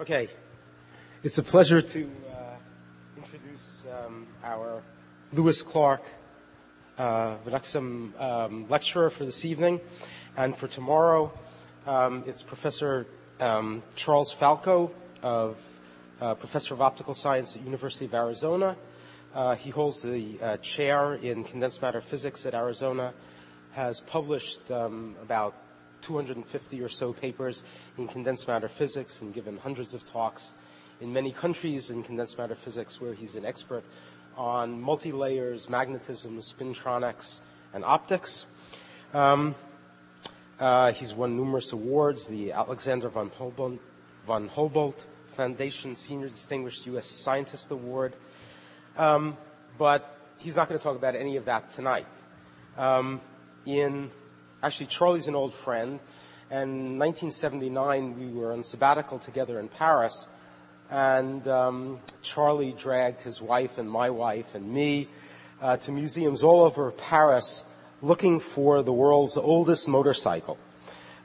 Okay. It's a pleasure to uh, introduce um, our Louis Clark uh, um, lecturer for this evening. And for tomorrow, um, it's Professor um, Charles Falco, of, uh, Professor of Optical Science at University of Arizona. Uh, he holds the uh, chair in condensed matter physics at Arizona, has published um, about 250 or so papers in condensed matter physics and given hundreds of talks in many countries in condensed matter physics where he's an expert on multi-layers, magnetism, spintronics, and optics. Um, uh, he's won numerous awards, the Alexander von Humboldt, von Humboldt Foundation Senior Distinguished U.S. Scientist Award. Um, but he's not going to talk about any of that tonight. Um, in Actually, Charlie's an old friend. And 1979, we were on sabbatical together in Paris. And um, Charlie dragged his wife and my wife and me uh, to museums all over Paris looking for the world's oldest motorcycle.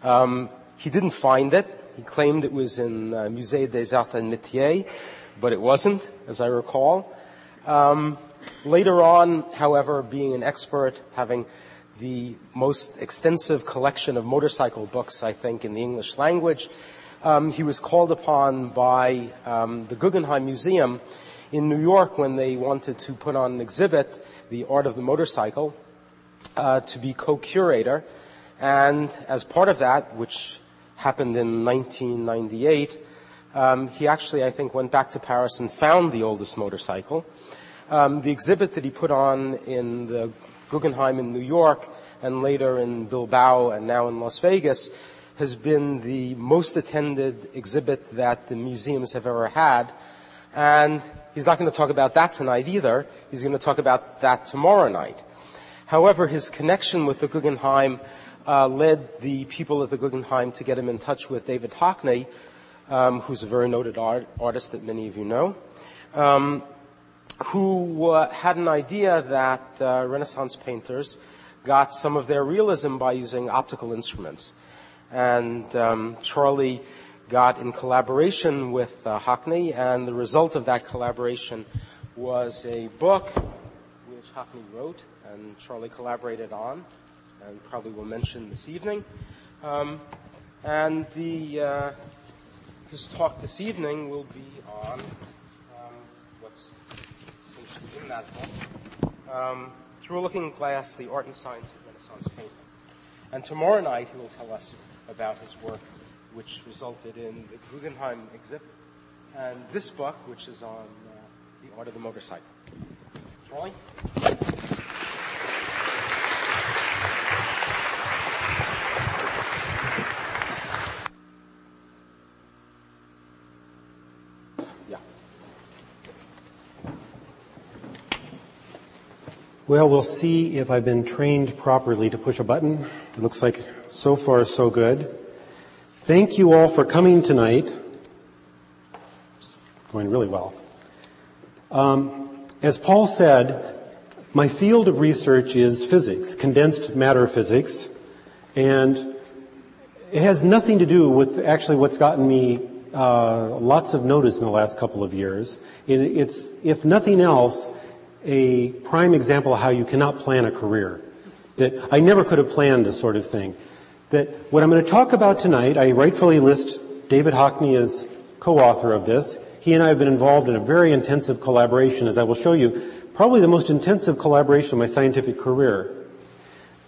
Um, he didn't find it. He claimed it was in uh, Musée des Arts et Métiers, but it wasn't, as I recall. Um, later on, however, being an expert, having the most extensive collection of motorcycle books, I think, in the English language. Um, he was called upon by um, the Guggenheim Museum in New York when they wanted to put on an exhibit, The Art of the Motorcycle, uh, to be co-curator. And as part of that, which happened in 1998, um, he actually, I think, went back to Paris and found the oldest motorcycle. Um, the exhibit that he put on in the Guggenheim in New York and later in Bilbao and now in Las Vegas has been the most attended exhibit that the museums have ever had. And he's not going to talk about that tonight either. He's going to talk about that tomorrow night. However, his connection with the Guggenheim uh, led the people at the Guggenheim to get him in touch with David Hockney, um, who's a very noted art, artist that many of you know. Um, who uh, had an idea that uh, Renaissance painters got some of their realism by using optical instruments. And um, Charlie got in collaboration with uh, Hockney, and the result of that collaboration was a book which Hockney wrote and Charlie collaborated on, and probably will mention this evening. Um, and the uh, this talk this evening will be on um, Through a Looking Glass, The Art and Science of Renaissance Painting. And tomorrow night he will tell us about his work, which resulted in the Guggenheim exhibit, and this book, which is on uh, the art of the motorcycle. Charlie? Well, we'll see if I've been trained properly to push a button. It looks like so far so good. Thank you all for coming tonight. It's going really well. Um, as Paul said, my field of research is physics, condensed matter physics, and it has nothing to do with actually what's gotten me uh, lots of notice in the last couple of years. It, it's, if nothing else, a prime example of how you cannot plan a career. That I never could have planned this sort of thing. That what I'm going to talk about tonight, I rightfully list David Hockney as co-author of this. He and I have been involved in a very intensive collaboration, as I will show you, probably the most intensive collaboration of my scientific career.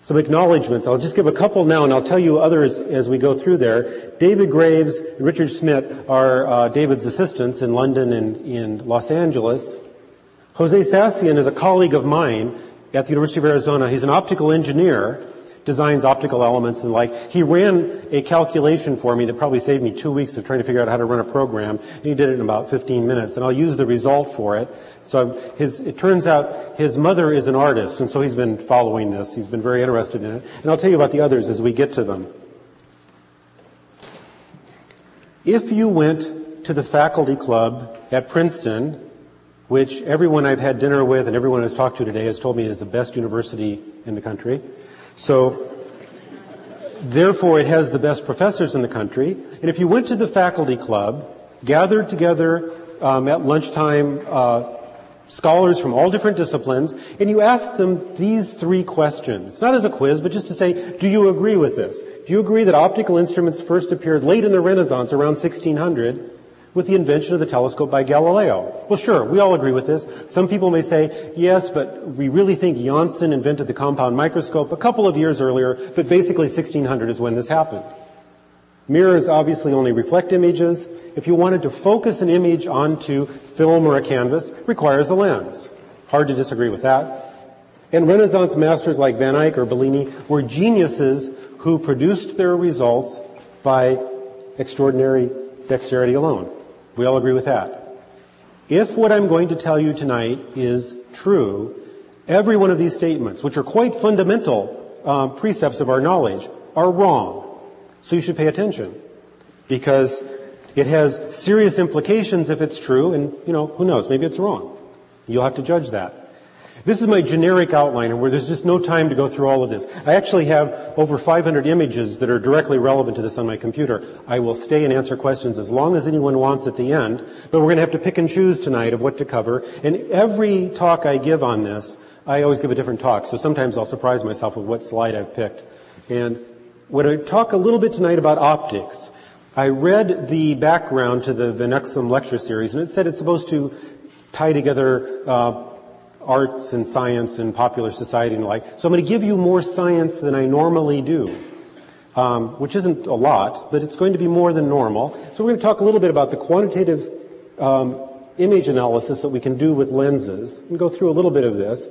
Some acknowledgments. I'll just give a couple now, and I'll tell you others as we go through there. David Graves and Richard Schmidt are uh, David's assistants in London and in Los Angeles. Jose Sasian is a colleague of mine at the University of Arizona. He's an optical engineer, designs optical elements and like. He ran a calculation for me that probably saved me two weeks of trying to figure out how to run a program. And he did it in about 15 minutes, and I'll use the result for it. So his, it turns out his mother is an artist, and so he's been following this. He's been very interested in it. And I'll tell you about the others as we get to them. If you went to the faculty club at Princeton which everyone I've had dinner with and everyone I've talked to today has told me is the best university in the country. So, therefore it has the best professors in the country. And if you went to the faculty club, gathered together um, at lunchtime uh, scholars from all different disciplines, and you ask them these three questions, not as a quiz, but just to say, do you agree with this? Do you agree that optical instruments first appeared late in the Renaissance, around 1600, with the invention of the telescope by Galileo? Well, sure, we all agree with this. Some people may say, yes, but we really think Janssen invented the compound microscope a couple of years earlier, but basically 1600 is when this happened. Mirrors obviously only reflect images. If you wanted to focus an image onto film or a canvas, requires a lens. Hard to disagree with that. And Renaissance masters like Van Eyck or Bellini were geniuses who produced their results by extraordinary dexterity alone. We all agree with that. If what I'm going to tell you tonight is true, every one of these statements, which are quite fundamental uh, precepts of our knowledge, are wrong. So you should pay attention because it has serious implications if it's true and, you know, who knows, maybe it's wrong. You'll have to judge that. This is my generic outline where there's just no time to go through all of this. I actually have over 500 images that are directly relevant to this on my computer. I will stay and answer questions as long as anyone wants at the end, but we're going to have to pick and choose tonight of what to cover. And every talk I give on this, I always give a different talk, so sometimes I'll surprise myself with what slide I've picked. And when I talk a little bit tonight about optics, I read the background to the Vanuxem lecture series, and it said it's supposed to tie together uh, arts and science and popular society and the like. So I'm going to give you more science than I normally do, um, which isn't a lot, but it's going to be more than normal. So we're going to talk a little bit about the quantitative um, image analysis that we can do with lenses, and go through a little bit of this.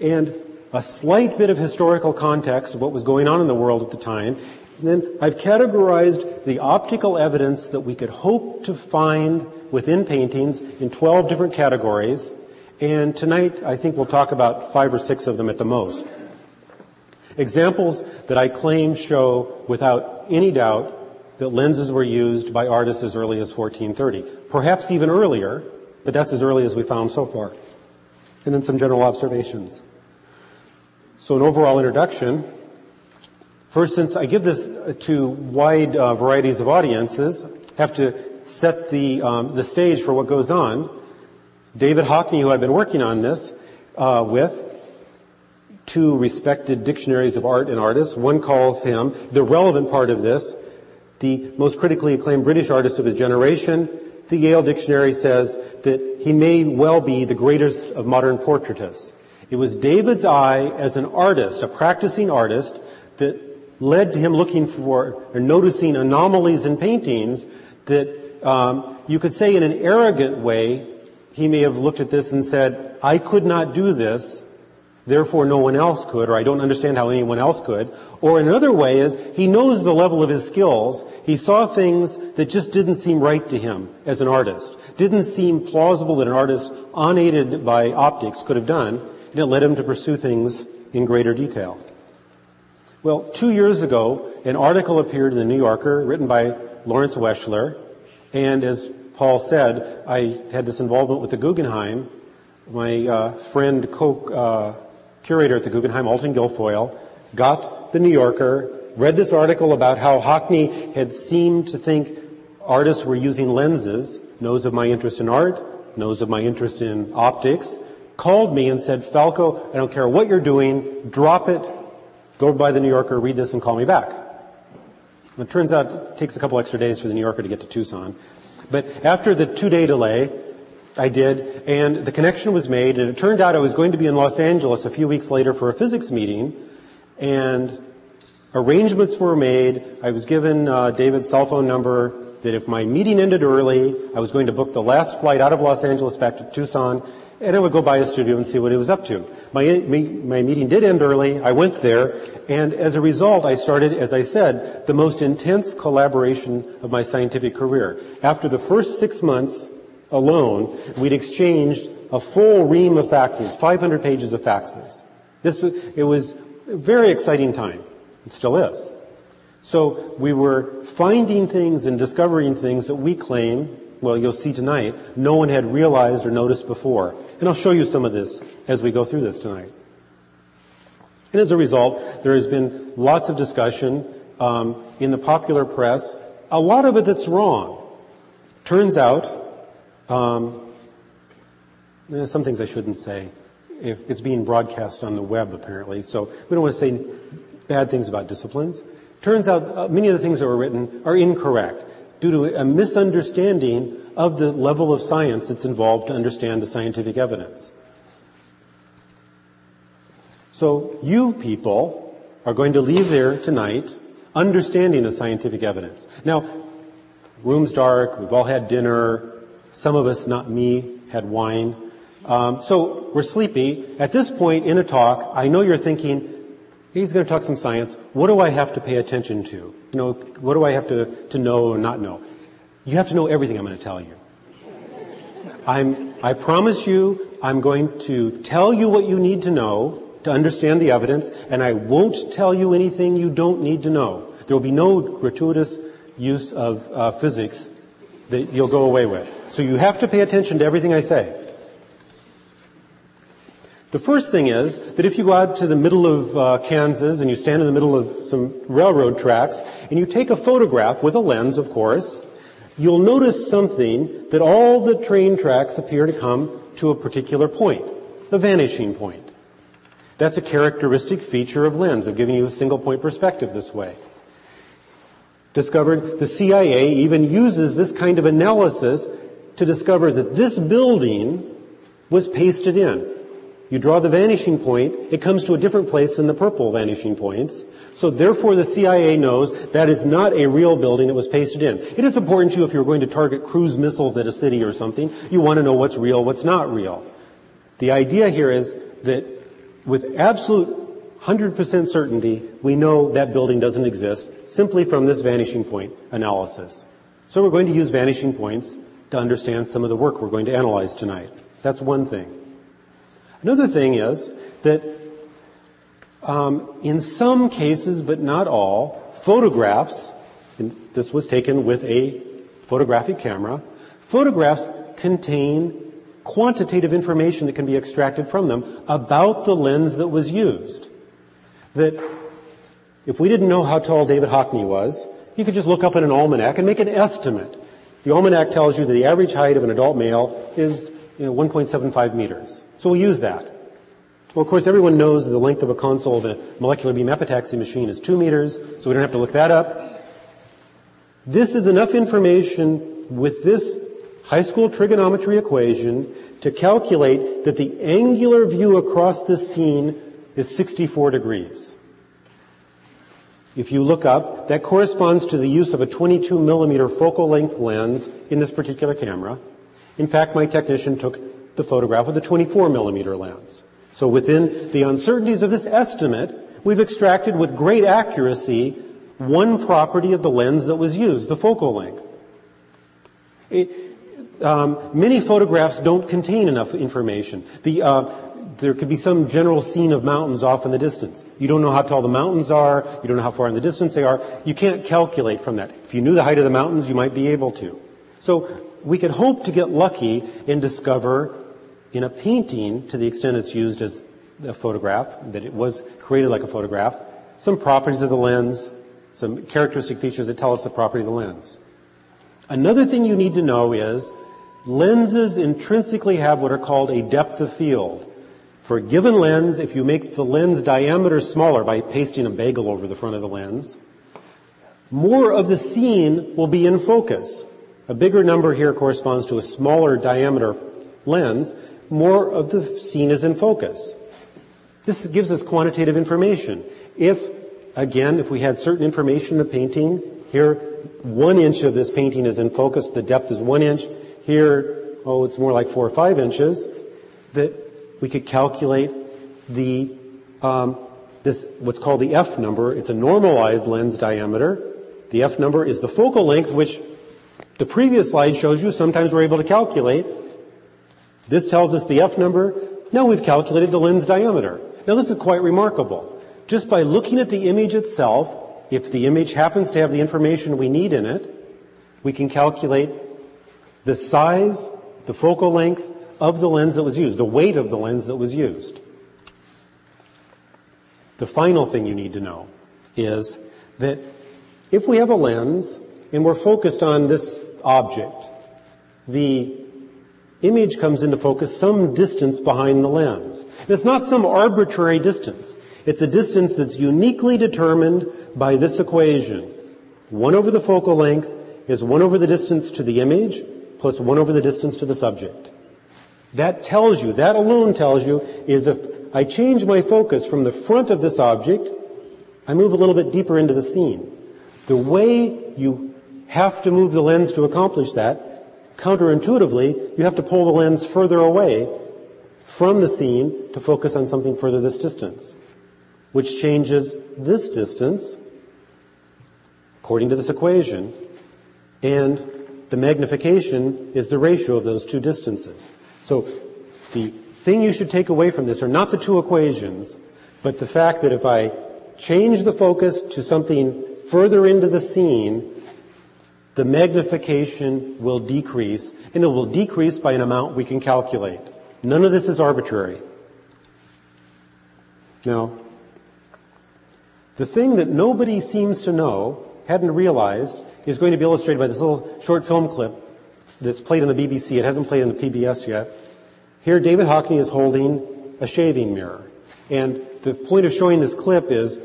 And a slight bit of historical context of what was going on in the world at the time. And then I've categorized the optical evidence that we could hope to find within paintings in 12 different categories. And tonight, I think we'll talk about five or six of them at the most. Examples that I claim show without any doubt that lenses were used by artists as early as 1430. Perhaps even earlier, but that's as early as we found so far. And then some general observations. So an overall introduction. First, since I give this to wide uh, varieties of audiences, have to set the um, the stage for what goes on. David Hockney, who I've been working on this uh, with, two respected dictionaries of art and artists. One calls him the relevant part of this, the most critically acclaimed British artist of his generation. The Yale Dictionary says that he may well be the greatest of modern portraitists. It was David's eye as an artist, a practicing artist, that led to him looking for or noticing anomalies in paintings that um, you could say in an arrogant way, he may have looked at this and said, I could not do this, therefore no one else could, or I don't understand how anyone else could. Or another way is, he knows the level of his skills. He saw things that just didn't seem right to him as an artist. Didn't seem plausible that an artist unaided by optics could have done and it led him to pursue things in greater detail. Well, two years ago, an article appeared in the New Yorker written by Lawrence Weschler, and as Paul said, I had this involvement with the Guggenheim. My uh, friend, co-curator uh, at the Guggenheim, Ultan Guilfoyle, got the New Yorker, read this article about how Hockney had seemed to think artists were using lenses, knows of my interest in art, knows of my interest in optics, called me and said, Falco, I don't care what you're doing, drop it, go by the New Yorker, read this, and call me back. it turns out it takes a couple extra days for the New Yorker to get to Tucson. But after the two day delay, I did, and the connection was made, and it turned out I was going to be in Los Angeles a few weeks later for a physics meeting, and arrangements were made. I was given uh, David's cell phone number that if my meeting ended early, I was going to book the last flight out of Los Angeles back to Tucson, and I would go by his studio and see what he was up to. My, my meeting did end early. I went there, and as a result, I started, as I said, the most intense collaboration of my scientific career. After the first six months alone, we'd exchanged a full ream of faxes, 500 pages of faxes. This, it was a very exciting time. It still is. So we were finding things and discovering things that we claim well, you'll see tonight, no one had realized or noticed before. And I'll show you some of this as we go through this tonight. And as a result, there has been lots of discussion um, in the popular press, a lot of it that's wrong. Turns out, um, there's some things I shouldn't say. If it's being broadcast on the web, apparently, so we don't want to say bad things about disciplines. Turns out uh, many of the things that were written are incorrect due to a misunderstanding of the level of science that's involved to understand the scientific evidence. So you people are going to leave there tonight understanding the scientific evidence. Now, room's dark, we've all had dinner, some of us, not me, had wine. Um, so we're sleepy. At this point in a talk, I know you're thinking, he's going to talk some science. What do I have to pay attention to? You know, what do I have to, to know or not know? You have to know everything I'm going to tell you. I'm, I promise you, I'm going to tell you what you need to know to understand the evidence, and I won't tell you anything you don't need to know. There will be no gratuitous use of uh, physics that you'll go away with. So you have to pay attention to everything I say. The first thing is that if you go out to the middle of uh, Kansas and you stand in the middle of some railroad tracks and you take a photograph with a lens, of course, you'll notice something that all the train tracks appear to come to a particular point, the vanishing point. That's a characteristic feature of lens, of giving you a single point perspective this way. Discovered the CIA even uses this kind of analysis to discover that this building was pasted in. You draw the vanishing point, it comes to a different place than the purple vanishing points. So therefore the CIA knows that is not a real building that was pasted in. It is important to you if you're going to target cruise missiles at a city or something, you want to know what's real, what's not real. The idea here is that with absolute 100% certainty, we know that building doesn't exist simply from this vanishing point analysis. So we're going to use vanishing points to understand some of the work we're going to analyze tonight. That's one thing. Another thing is that um, in some cases, but not all, photographs, and this was taken with a photographic camera, photographs contain quantitative information that can be extracted from them about the lens that was used. That if we didn't know how tall David Hockney was, you could just look up in an almanac and make an estimate. The almanac tells you that the average height of an adult male is you know, 1.75 meters. So we'll use that. Well, of course, everyone knows the length of a console of a molecular beam epitaxy machine is two meters, so we don't have to look that up. This is enough information with this high school trigonometry equation to calculate that the angular view across the scene is 64 degrees. If you look up, that corresponds to the use of a 22 millimeter focal length lens in this particular camera. In fact, my technician took the photograph with a 24 millimeter lens. So within the uncertainties of this estimate, we've extracted with great accuracy one property of the lens that was used, the focal length. It, um, many photographs don't contain enough information. The, uh, there could be some general scene of mountains off in the distance. You don't know how tall the mountains are. You don't know how far in the distance they are. You can't calculate from that. If you knew the height of the mountains, you might be able to. So we could hope to get lucky and discover in a painting, to the extent it's used as a photograph, that it was created like a photograph, some properties of the lens, some characteristic features that tell us the property of the lens. Another thing you need to know is lenses intrinsically have what are called a depth of field. For a given lens, if you make the lens diameter smaller by pasting a bagel over the front of the lens, more of the scene will be in focus. A bigger number here corresponds to a smaller diameter lens. More of the scene is in focus. This gives us quantitative information. If, again, if we had certain information in a painting, here, one inch of this painting is in focus, the depth is one inch. Here, oh, it's more like four or five inches, that we could calculate the, um, this, what's called the F number. It's a normalized lens diameter. The F number is the focal length, which the previous slide shows you sometimes we're able to calculate. This tells us the F number. Now we've calculated the lens diameter. Now this is quite remarkable. Just by looking at the image itself, if the image happens to have the information we need in it, we can calculate the size, the focal length of the lens that was used, the weight of the lens that was used. The final thing you need to know is that if we have a lens and we're focused on this object. the image comes into focus some distance behind the lens. And it's not some arbitrary distance. It's a distance that's uniquely determined by this equation. 1 over the focal length is 1 over the distance to the image plus 1 over the distance to the subject. That tells you, that alone tells you, is if I change my focus from the front of this object, I move a little bit deeper into the scene. The way you have to move the lens to accomplish that, counterintuitively, you have to pull the lens further away from the scene to focus on something further this distance, which changes this distance according to this equation, and the magnification is the ratio of those two distances. So the thing you should take away from this are not the two equations, but the fact that if I change the focus to something further into the scene, the magnification will decrease, and it will decrease by an amount we can calculate. None of this is arbitrary. Now, the thing that nobody seems to know, hadn't realized, is going to be illustrated by this little short film clip that's played on the BBC. It hasn't played on the PBS yet. Here, David Hockney is holding a shaving mirror. And the point of showing this clip is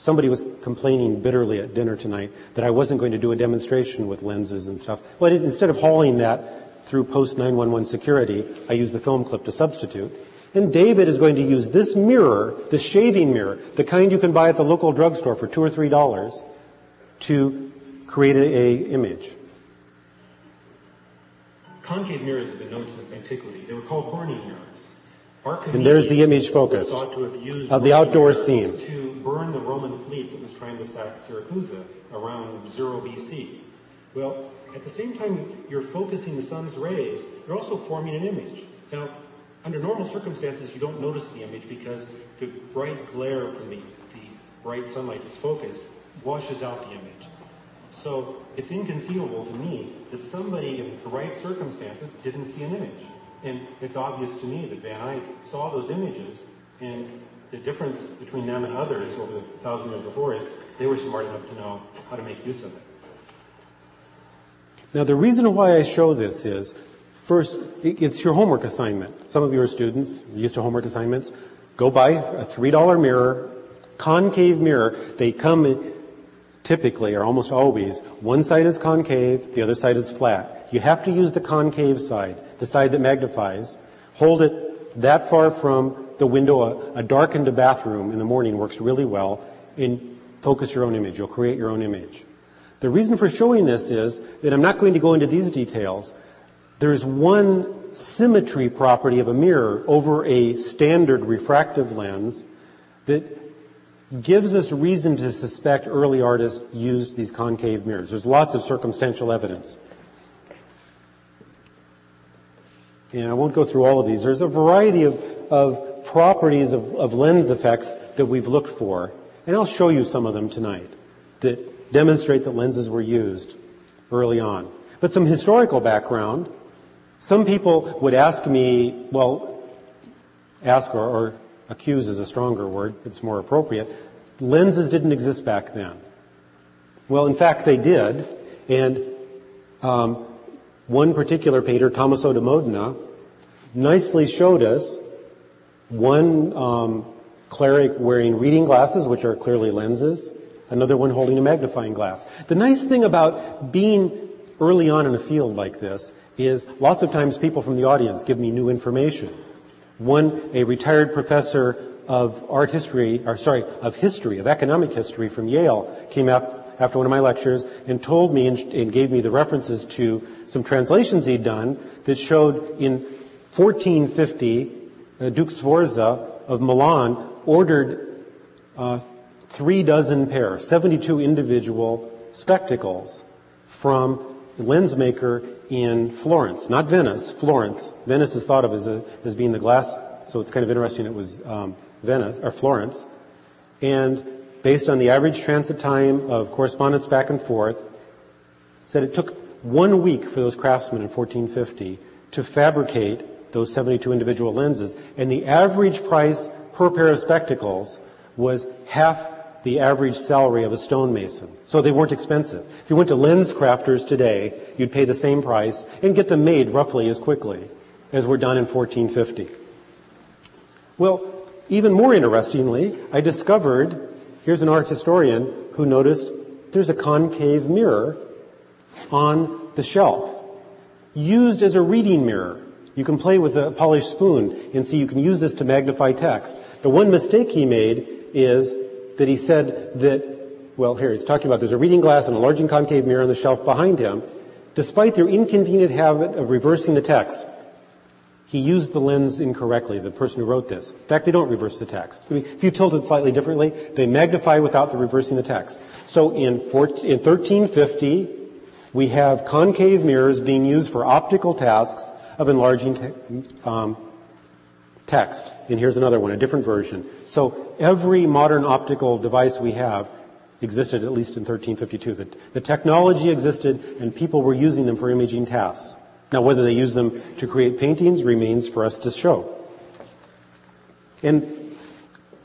somebody was complaining bitterly at dinner tonight that I wasn't going to do a demonstration with lenses and stuff. But instead of hauling that through post 911 security, I used the film clip to substitute. And David is going to use this mirror, the shaving mirror, the kind you can buy at the local drugstore for two or three dollars, to create a, a image. Concave mirrors have been known since antiquity. They were called burning mirrors. And there's the image focused of the outdoor scene. Burn the Roman fleet that was trying to sack Syracuse around 0 BC. Well, at the same time you're focusing the sun's rays, you're also forming an image. Now, under normal circumstances, you don't notice the image because the bright glare from the, the bright sunlight that's focused washes out the image. So it's inconceivable to me that somebody in the right circumstances didn't see an image. And it's obvious to me that Van Eyck saw those images, and the difference between them and others over the thousand years before is they were smart enough to know how to make use of it. Now, the reason why I show this is first, it's your homework assignment. Some of you are students, used to homework assignments. Go buy a $3 mirror, concave mirror. They come typically or almost always, one side is concave, the other side is flat. You have to use the concave side, the side that magnifies. Hold it that far from the window. A, a darkened bathroom in the morning works really well. And focus your own image. You'll create your own image. The reason for showing this is that I'm not going to go into these details. There's one symmetry property of a mirror over a standard refractive lens that gives us reason to suspect early artists used these concave mirrors. There's lots of circumstantial evidence. And I won't go through all of these. There's a variety of, of properties of, of lens effects that we've looked for. And I'll show you some of them tonight that demonstrate that lenses were used early on. But some historical background. Some people would ask me, well, ask or, or accuse is a stronger word, it's more appropriate. Lenses didn't exist back then. Well, in fact, they did. And um, one particular painter, Tommaso da Modena, nicely showed us one um, cleric wearing reading glasses, which are clearly lenses, another one holding a magnifying glass. The nice thing about being early on in a field like this is lots of times people from the audience give me new information. One, a retired professor of art history, or sorry, of history, of economic history from Yale came up after one of my lectures and told me and, and gave me the references to some translations he'd done that showed in 1450, uh, Duke Sforza of Milan ordered uh, three dozen pair, 72 individual spectacles from a lens maker in Florence, not Venice, Florence. Venice is thought of as, a, as being the glass, so it's kind of interesting it was um, Venice or Florence. And based on the average transit time of correspondence back and forth, said it took one week for those craftsmen in 1450 to fabricate those 72 individual lenses, and the average price per pair of spectacles was half the average salary of a stonemason. So they weren't expensive. If you went to LensCrafters today, you'd pay the same price and get them made roughly as quickly as were done in 1450. Well, even more interestingly, I discovered, here's an art historian who noticed there's a concave mirror on the shelf, used as a reading mirror. You can play with a polished spoon and see you can use this to magnify text. The one mistake he made is that he said that, well, here he's talking about there's a reading glass and a large and concave mirror on the shelf behind him. Despite their inconvenient habit of reversing the text, he used the lens incorrectly, the person who wrote this. In fact, they don't reverse the text. I mean, if you tilt it slightly differently, they magnify without the reversing the text. So in, 14, in 1350, we have concave mirrors being used for optical tasks of enlarging te- um, text. And here's another one, a different version. So every modern optical device we have existed at least in 1352. The, the technology existed and people were using them for imaging tasks. Now, whether they use them to create paintings remains for us to show. And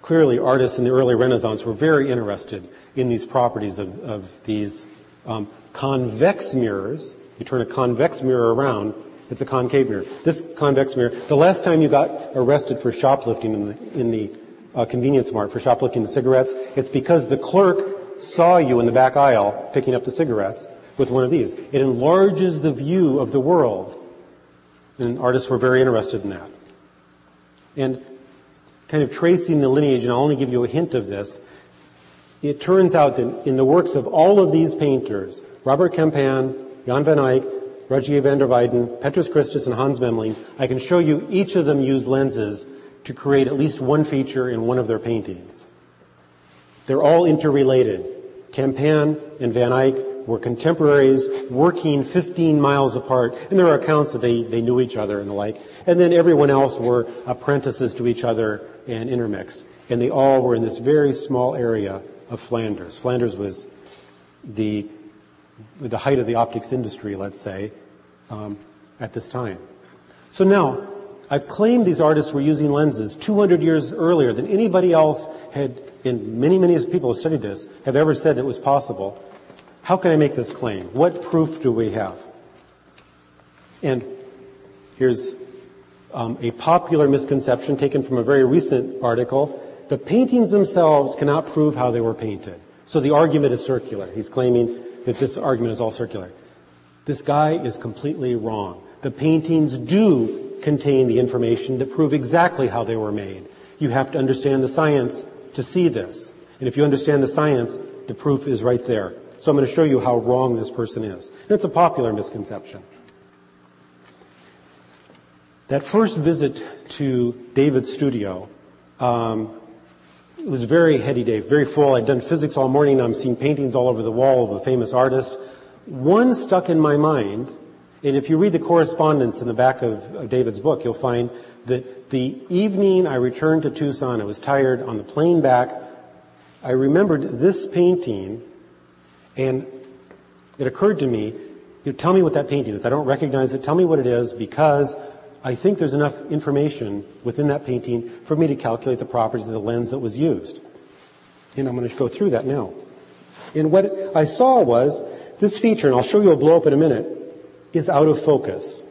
clearly, artists in the early Renaissance were very interested in these properties of, of these um, convex mirrors. You turn a convex mirror around, it's a concave mirror. This convex mirror, the last time you got arrested for shoplifting in the, in the uh, convenience mart for shoplifting the cigarettes, it's because the clerk saw you in the back aisle picking up the cigarettes with one of these. It enlarges the view of the world. And artists were very interested in that. And kind of tracing the lineage, and I'll only give you a hint of this, it turns out that in the works of all of these painters, Robert Campin, Jan van Eyck, Rogier van der Weyden, Petrus Christus, and Hans Memling, I can show you each of them use lenses to create at least one feature in one of their paintings. They're all interrelated. Campin and Van Eyck were contemporaries working 15 miles apart. And there are accounts that they, they knew each other and the like. And then everyone else were apprentices to each other and intermixed. And they all were in this very small area of Flanders. Flanders was the, the height of the optics industry, let's say, um, at this time. So now, I've claimed these artists were using lenses 200 years earlier than anybody else had, and many, many people have studied this, have ever said it was possible. How can I make this claim? What proof do we have? And here's um, a popular misconception taken from a very recent article. The paintings themselves cannot prove how they were painted. So the argument is circular. He's claiming that this argument is all circular. This guy is completely wrong. The paintings do contain the information that prove exactly how they were made. You have to understand the science to see this. And if you understand the science, the proof is right there. So I'm going to show you how wrong this person is. And it's a popular misconception. That first visit to David's studio, um, it was a very heady day, very full. I'd done physics all morning. I'm seeing paintings all over the wall of a famous artist. One stuck in my mind, and if you read the correspondence in the back of, of David's book, you'll find that the evening I returned to Tucson, I was tired on the plane back. I remembered this painting and it occurred to me, you know, tell me what that painting is. I don't recognize it. Tell me what it is because I think there's enough information within that painting for me to calculate the properties of the lens that was used. And I'm going to go through that now. And what I saw was this feature, and I'll show you a blow up in a minute, is out of focus.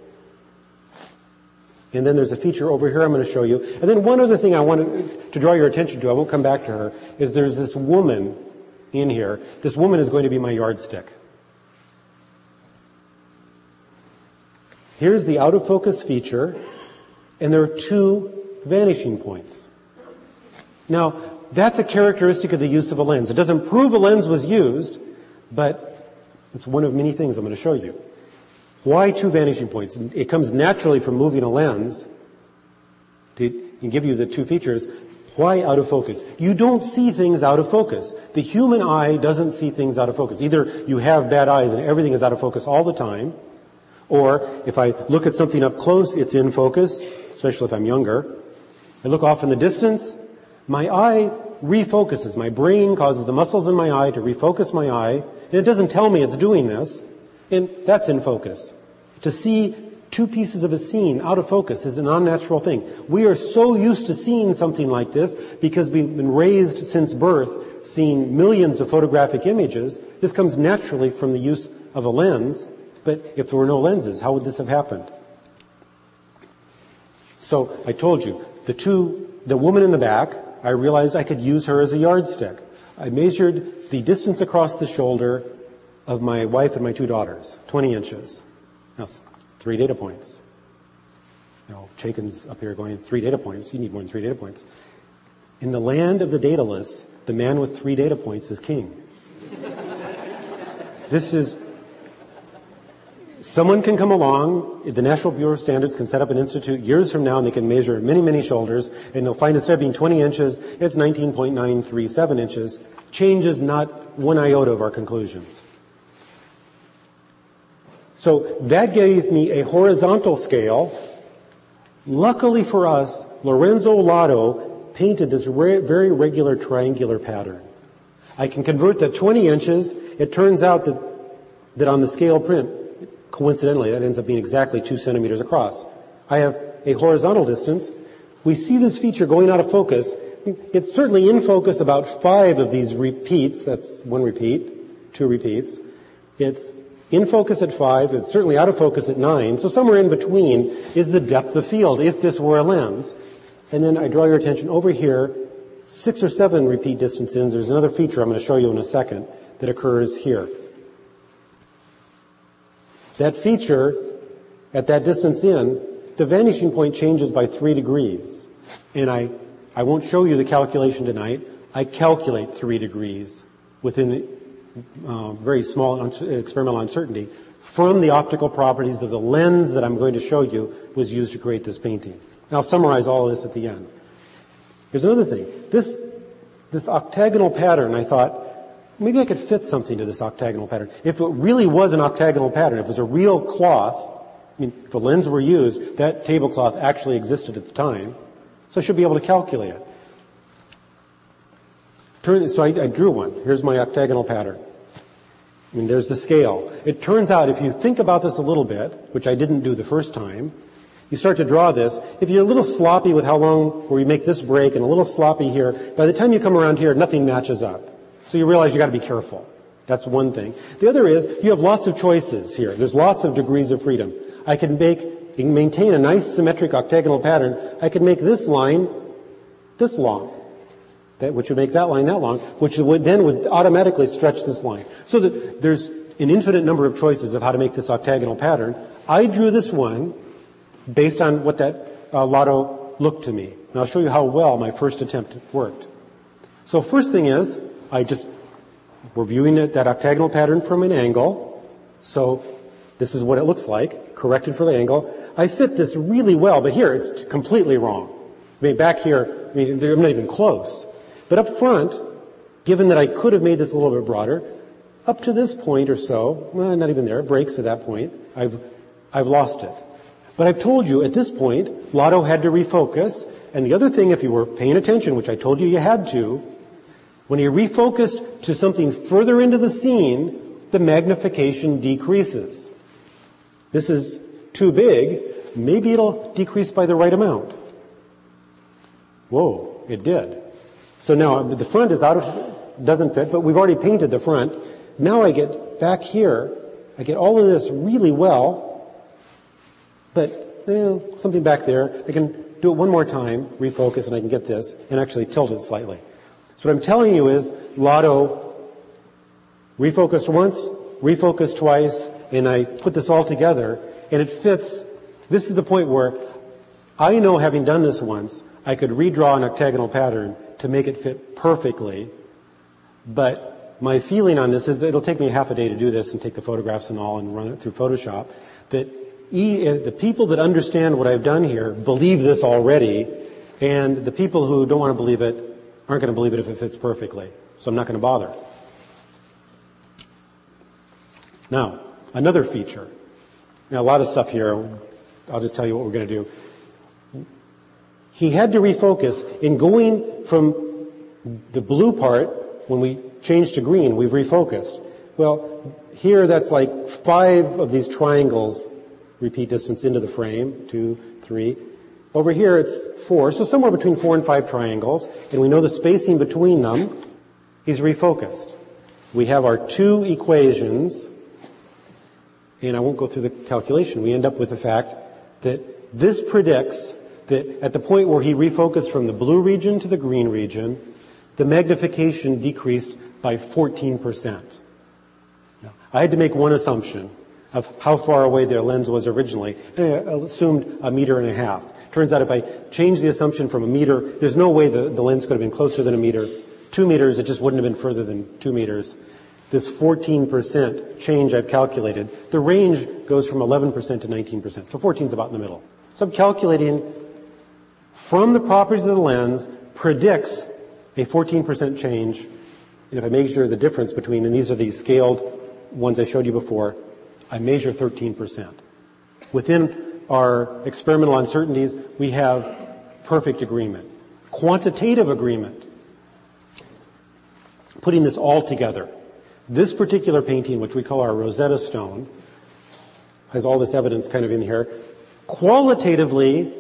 And then there's a feature over here I'm going to show you. And then one other thing I wanted to draw your attention to, I won't come back to her, is there's this woman in here. This woman is going to be my yardstick. Here's the out of focus feature, and there are two vanishing points. Now, that's a characteristic of the use of a lens. It doesn't prove a lens was used, but it's one of many things I'm going to show you. Why two vanishing points? It comes naturally from moving a lens to give you the two features, why out of focus? You don't see things out of focus. The human eye doesn't see things out of focus. Either you have bad eyes and everything is out of focus all the time, or if I look at something up close, it's in focus, especially if I'm younger. I look off in the distance, my eye refocuses. My brain causes the muscles in my eye to refocus my eye, and it doesn't tell me it's doing this, and that's in focus. To see two pieces of a scene out of focus is an unnatural thing. We are so used to seeing something like this because we've been raised since birth seeing millions of photographic images. This comes naturally from the use of a lens, but if there were no lenses, how would this have happened? So I told you, the two, the woman in the back, I realized I could use her as a yardstick. I measured the distance across the shoulder of my wife and my two daughters, 20 inches. Now, three data points. You know, Chaikin's up here going, three data points. You need more than three data points. In the land of the dataless, the man with three data points is king. this is, someone can come along, the National Bureau of Standards can set up an institute years from now and they can measure many, many shoulders and they'll find instead of being 20 inches, it's 19.937 inches. Changes not one iota of our conclusions. So that gave me a horizontal scale. Luckily for us, Lorenzo Lotto painted this very regular triangular pattern. I can convert that 20 inches. It turns out that, that on the scale print, coincidentally, that ends up being exactly two centimeters across. I have a horizontal distance. We see this feature going out of focus. It's certainly in focus about five of these repeats. That's one repeat, two repeats. It's in focus at five. It's certainly out of focus at nine. So somewhere in between is the depth of field if this were a lens. And then I draw your attention over here, six or seven repeat distance ins. There's another feature I'm going to show you in a second that occurs here. That feature at that distance in, the vanishing point changes by three degrees. And I, I won't show you the calculation tonight. I calculate three degrees within uh, very small experimental uncertainty from the optical properties of the lens that I'm going to show you was used to create this painting. And I'll summarize all this at the end. Here's another thing. This, this octagonal pattern, I thought, maybe I could fit something to this octagonal pattern. If it really was an octagonal pattern, if it was a real cloth, I mean, if a lens were used, that tablecloth actually existed at the time, so I should be able to calculate it. Turn, so I, I drew one. Here's my octagonal pattern. I mean, there's the scale. It turns out if you think about this a little bit, which I didn't do the first time, you start to draw this. If you're a little sloppy with how long, where you make this break and a little sloppy here, by the time you come around here, nothing matches up. So you realize you gotta be careful. That's one thing. The other is, you have lots of choices here. There's lots of degrees of freedom. I can make, maintain a nice symmetric octagonal pattern. I can make this line this long. That, which would make that line that long, which would then would automatically stretch this line. So that there's an infinite number of choices of how to make this octagonal pattern. I drew this one based on what that uh, Lotto looked to me. And I'll show you how well my first attempt worked. So first thing is, I just, we're viewing it, that octagonal pattern from an angle. So this is what it looks like, corrected for the angle. I fit this really well, but here it's completely wrong. I mean, back here, I mean, I'm not even close. But up front, given that I could have made this a little bit broader, up to this point or so, well, not even there, it breaks at that point, I've, I've lost it. But I've told you at this point, Lotto had to refocus. And the other thing, if you were paying attention, which I told you you had to, when he refocused to something further into the scene, the magnification decreases. This is too big. Maybe it'll decrease by the right amount. Whoa, it did. So now the front is out of, doesn't fit, but we've already painted the front. Now I get back here, I get all of this really well, but eh, something back there, I can do it one more time, refocus, and I can get this, and actually tilt it slightly. So what I'm telling you is, Lotto refocused once, refocused twice, and I put this all together, and it fits. This is the point where I know having done this once, I could redraw an octagonal pattern to make it fit perfectly, but my feeling on this is it'll take me half a day to do this and take the photographs and all and run it through Photoshop, that the people that understand what I've done here believe this already, and the people who don't want to believe it aren't going to believe it if it fits perfectly. So I'm not going to bother. Now, another feature. Now, a lot of stuff here. I'll just tell you what we're going to do. He had to refocus in going from the blue part when we changed to green, we've refocused. Well, here that's like five of these triangles repeat distance into the frame, two, three. Over here it's four, so somewhere between four and five triangles, and we know the spacing between them. He's refocused. We have our two equations, and I won't go through the calculation. We end up with the fact that this predicts that at the point where he refocused from the blue region to the green region, the magnification decreased by 14%. I had to make one assumption of how far away their lens was originally. I assumed a meter and a half. Turns out if I change the assumption from a meter, there's no way the, the lens could have been closer than a meter. Two meters, it just wouldn't have been further than two meters. This 14% change I've calculated, the range goes from 11% to 19%. So 14 is about in the middle. So I'm calculating from the properties of the lens predicts a 14% change. And if I measure the difference between, and these are the scaled ones I showed you before, I measure 13%. Within our experimental uncertainties, we have perfect agreement. Quantitative agreement. Putting this all together. This particular painting, which we call our Rosetta Stone, has all this evidence kind of in here. Qualitatively,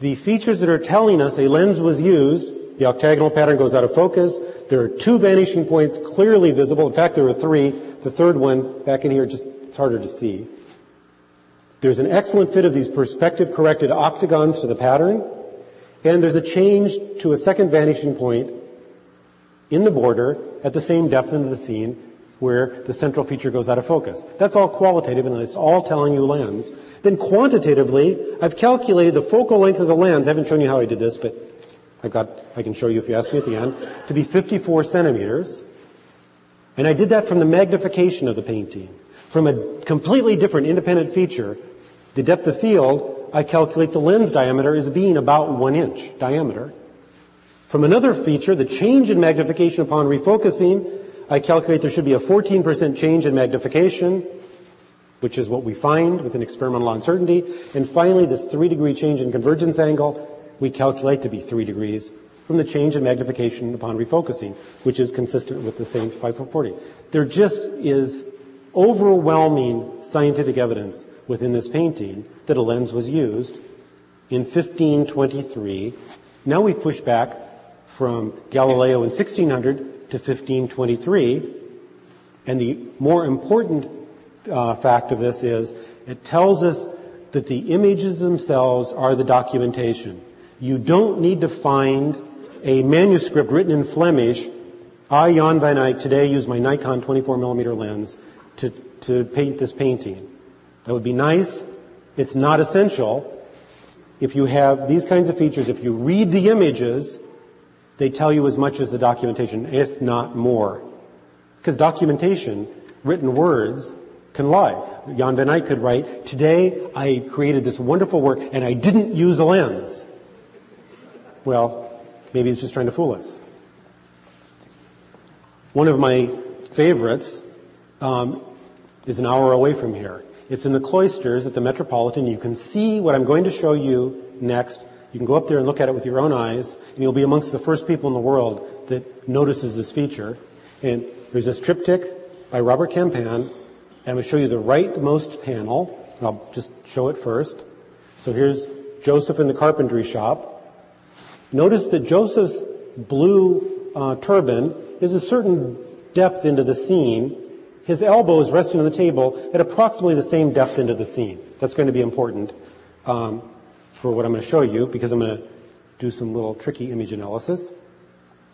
the features that are telling us a lens was used, the octagonal pattern goes out of focus. There are two vanishing points clearly visible. In fact, there are three. The third one back in here, just it's harder to see. There's an excellent fit of these perspective corrected octagons to the pattern. And there's a change to a second vanishing point in the border at the same depth into the scene where the central feature goes out of focus. That's all qualitative and it's all telling you lens. Then quantitatively, I've calculated the focal length of the lens. I haven't shown you how I did this, but I've got, I can show you if you ask me at the end, to be 54 centimeters. And I did that from the magnification of the painting. From a completely different independent feature, the depth of field, I calculate the lens diameter as being about one inch diameter. From another feature, the change in magnification upon refocusing, I calculate there should be a 14% change in magnification, which is what we find with an experimental uncertainty. And finally, this three degree change in convergence angle, we calculate to be three degrees from the change in magnification upon refocusing, which is consistent with the same 540. There just is overwhelming scientific evidence within this painting that a lens was used in 1523. Now we've pushed back from Galileo in 1600 to 1523. And the more important uh, fact of this is it tells us that the images themselves are the documentation. You don't need to find a manuscript written in Flemish. I, Jan van Eyck, today use my Nikon 24 millimeter lens to, to paint this painting. That would be nice. It's not essential. If you have these kinds of features, if you read the images, they tell you as much as the documentation, if not more. Because documentation, written words, can lie. Jan van Eyck could write, today I created this wonderful work and I didn't use a lens. Well, maybe he's just trying to fool us. One of my favorites um, is an hour away from here. It's in the cloisters at the Metropolitan. You can see what I'm going to show you next you can go up there and look at it with your own eyes, and you'll be amongst the first people in the world that notices this feature. And there's this triptych by Robert Campin, and I'm going to show you the rightmost panel. I'll just show it first. So here's Joseph in the carpentry shop. Notice that Joseph's blue uh, turban is a certain depth into the scene. His elbow is resting on the table at approximately the same depth into the scene. That's going to be important. Um, for what I'm going to show you because I'm going to do some little tricky image analysis.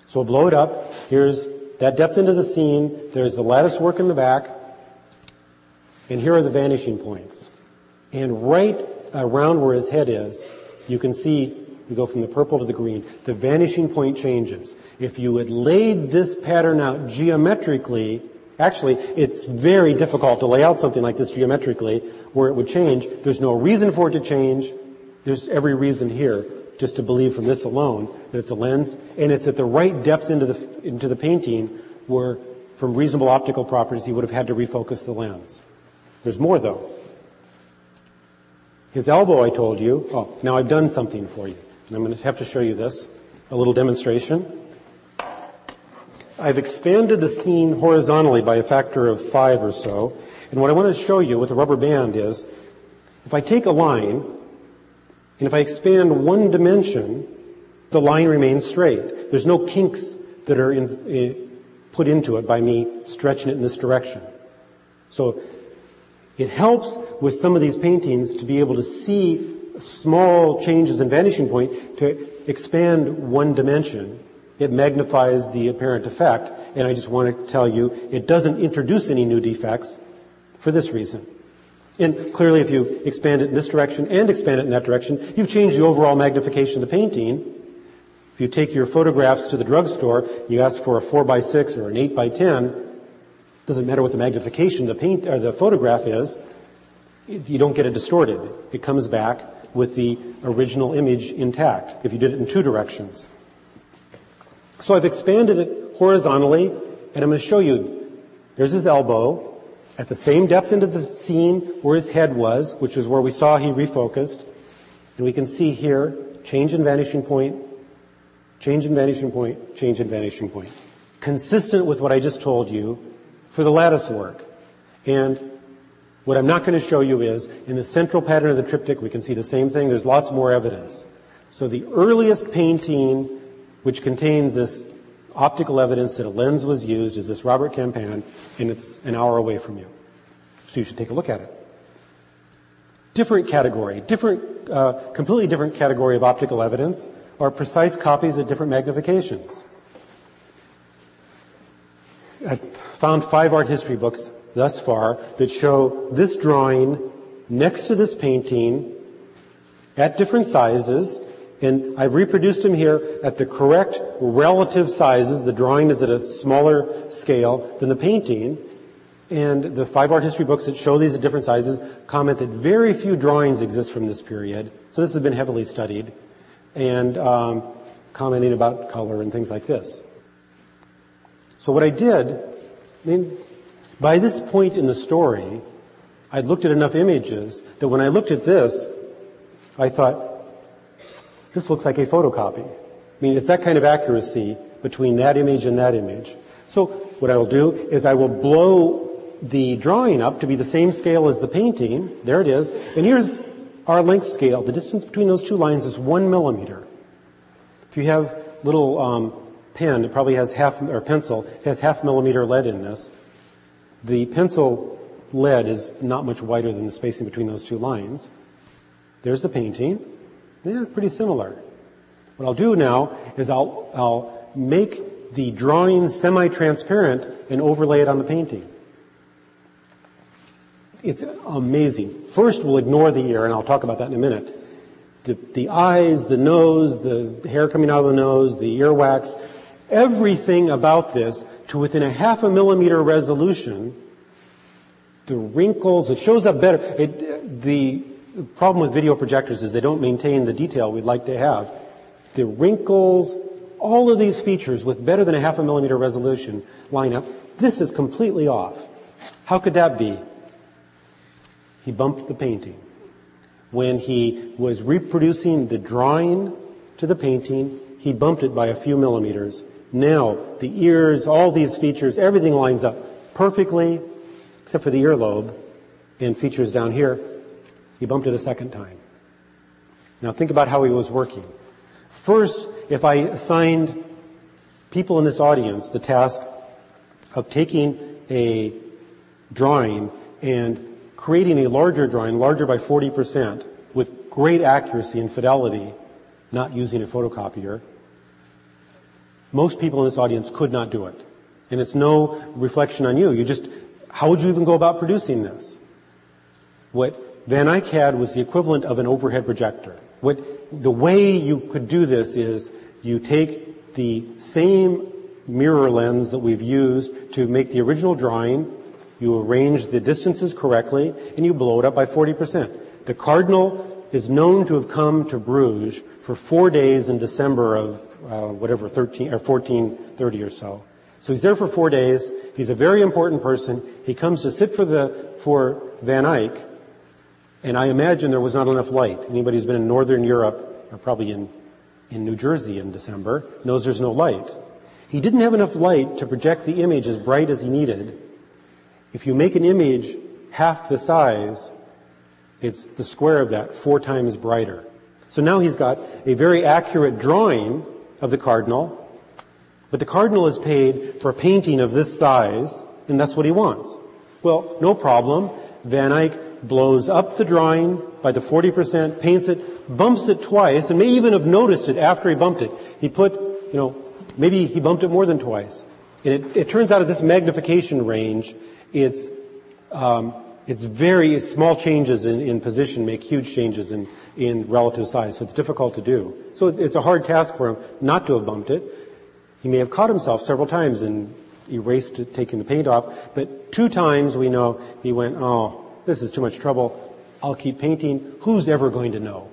So we'll blow it up. Here's that depth into the scene. There's the lattice work in the back. And here are the vanishing points. And right around where his head is, you can see we go from the purple to the green. The vanishing point changes. If you had laid this pattern out geometrically, actually, it's very difficult to lay out something like this geometrically where it would change. There's no reason for it to change. There's every reason here just to believe from this alone that it's a lens and it's at the right depth into the, into the painting where from reasonable optical properties he would have had to refocus the lens. There's more though. His elbow, I told you, oh, now I've done something for you. And I'm going to have to show you this, a little demonstration. I've expanded the scene horizontally by a factor of five or so. And what I want to show you with the rubber band is, if I take a line and if I expand one dimension, the line remains straight. There's no kinks that are in, uh, put into it by me stretching it in this direction. So it helps with some of these paintings to be able to see small changes in vanishing point to expand one dimension. It magnifies the apparent effect, and I just want to tell you it doesn't introduce any new defects for this reason. And clearly, if you expand it in this direction and expand it in that direction, you've changed the overall magnification of the painting. If you take your photographs to the drugstore, you ask for a 4 by 6 or an 8 by 10 doesn't matter what the magnification the paint or the photograph is, you don't get it distorted. It comes back with the original image intact if you did it in two directions. So I've expanded it horizontally, and I'm going to show you. There's his elbow at the same depth into the seam where his head was, which is where we saw he refocused. And we can see here change in vanishing point, change in vanishing point, change in vanishing point. Consistent with what I just told you for the lattice work. And what I'm not going to show you is in the central pattern of the triptych, we can see the same thing. There's lots more evidence. So the earliest painting which contains this optical evidence that a lens was used is this Robert Campin, and it's an hour away from you. So you should take a look at it. Different category, different, uh, completely different category of optical evidence are precise copies at different magnifications. I've found five art history books thus far that show this drawing next to this painting at different sizes and I've reproduced them here at the correct relative sizes. The drawing is at a smaller scale than the painting. And the five art history books that show these at different sizes comment that very few drawings exist from this period. So this has been heavily studied. And um, commenting about color and things like this. So what I did, I mean, by this point in the story, I'd looked at enough images that when I looked at this, I thought, this looks like a photocopy. I mean, it's that kind of accuracy between that image and that image. So what I will do is I will blow the drawing up to be the same scale as the painting. There it is. And here's our length scale. The distance between those two lines is one millimeter. If you have little um, pen, it probably has half, or pencil, it has half millimeter lead in this. The pencil lead is not much wider than the spacing between those two lines. There's the painting. Yeah, pretty similar. What I'll do now is I'll, I'll make the drawing semi-transparent and overlay it on the painting. It's amazing. First, we'll ignore the ear, and I'll talk about that in a minute. The, the eyes, the nose, the hair coming out of the nose, the earwax, everything about this to within a half a millimeter resolution, the wrinkles, it shows up better. It, the the problem with video projectors is they don't maintain the detail we'd like to have. The wrinkles, all of these features with better than a half a millimeter resolution line up. This is completely off. How could that be? He bumped the painting. When he was reproducing the drawing to the painting, he bumped it by a few millimeters. Now, the ears, all these features, everything lines up perfectly, except for the earlobe and features down here he bumped it a second time. Now think about how he was working. First, if I assigned people in this audience the task of taking a drawing and creating a larger drawing, larger by 40%, with great accuracy and fidelity, not using a photocopier, most people in this audience could not do it. And it's no reflection on you. You just, how would you even go about producing this? What Van Eyck had was the equivalent of an overhead projector. What, the way you could do this is you take the same mirror lens that we've used to make the original drawing, you arrange the distances correctly, and you blow it up by 40%. The cardinal is known to have come to Bruges for four days in December of uh, whatever 13 or 1430 or so. So he's there for four days. He's a very important person. He comes to sit for the for Van Eyck, and I imagine there was not enough light. Anybody who's been in Northern Europe, or probably in, in New Jersey in December, knows there's no light. He didn't have enough light to project the image as bright as he needed. If you make an image half the size, it's the square of that, four times brighter. So now he's got a very accurate drawing of the cardinal, But the cardinal is paid for a painting of this size, and that's what he wants. Well, no problem. Van Eyck blows up the drawing by the 40%, paints it, bumps it twice, and may even have noticed it after he bumped it. He put, you know, maybe he bumped it more than twice. And it, it turns out at this magnification range, it's, um, it's very small changes in, in position make huge changes in, in relative size, so it's difficult to do. So it's a hard task for him not to have bumped it. He may have caught himself several times and erased it, taking the paint off, but two times we know he went, oh, this is too much trouble. I'll keep painting. Who's ever going to know?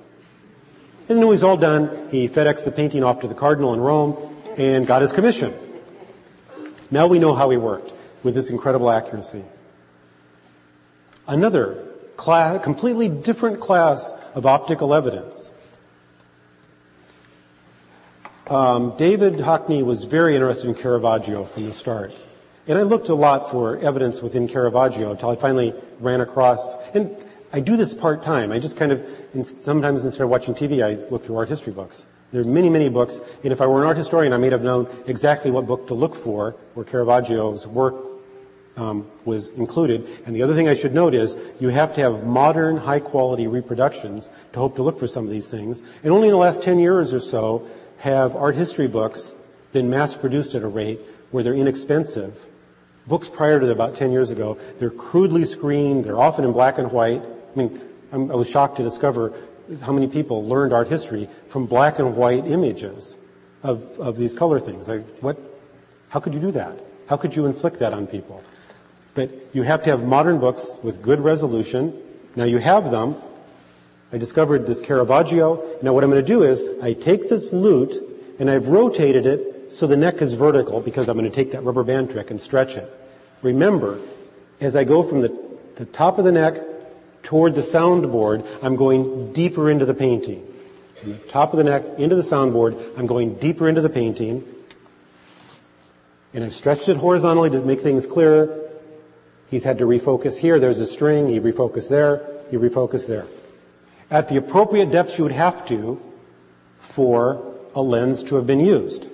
And then when he's all done, he FedExed the painting off to the cardinal in Rome and got his commission. Now we know how he worked with this incredible accuracy. Another class, completely different class of optical evidence. Um, David Hockney was very interested in Caravaggio from the start. And I looked a lot for evidence within Caravaggio until I finally ran across, and I do this part time. I just kind of, sometimes instead of watching TV, I look through art history books. There are many, many books, and if I were an art historian, I may have known exactly what book to look for where Caravaggio's work um, was included. And the other thing I should note is you have to have modern, high quality reproductions to hope to look for some of these things. And only in the last 10 years or so have art history books been mass produced at a rate where they're inexpensive Books prior to about 10 years ago, they're crudely screened, they're often in black and white. I mean, I'm, i was shocked to discover how many people learned art history from black and white images of, of these color things. Like, what, how could you do that? How could you inflict that on people? But you have to have modern books with good resolution. Now you have them. I discovered this Caravaggio. Now what I'm going to do is I take this lute and I've rotated it so the neck is vertical because I'm going to take that rubber band trick and stretch it. Remember, as I go from the, the top of the neck toward the soundboard, I'm going deeper into the painting. From the top of the neck into the soundboard, I'm going deeper into the painting. And I've stretched it horizontally to make things clearer. He's had to refocus here. There's a string. He refocused there. He refocused there. At the appropriate depths you would have to for a lens to have been used.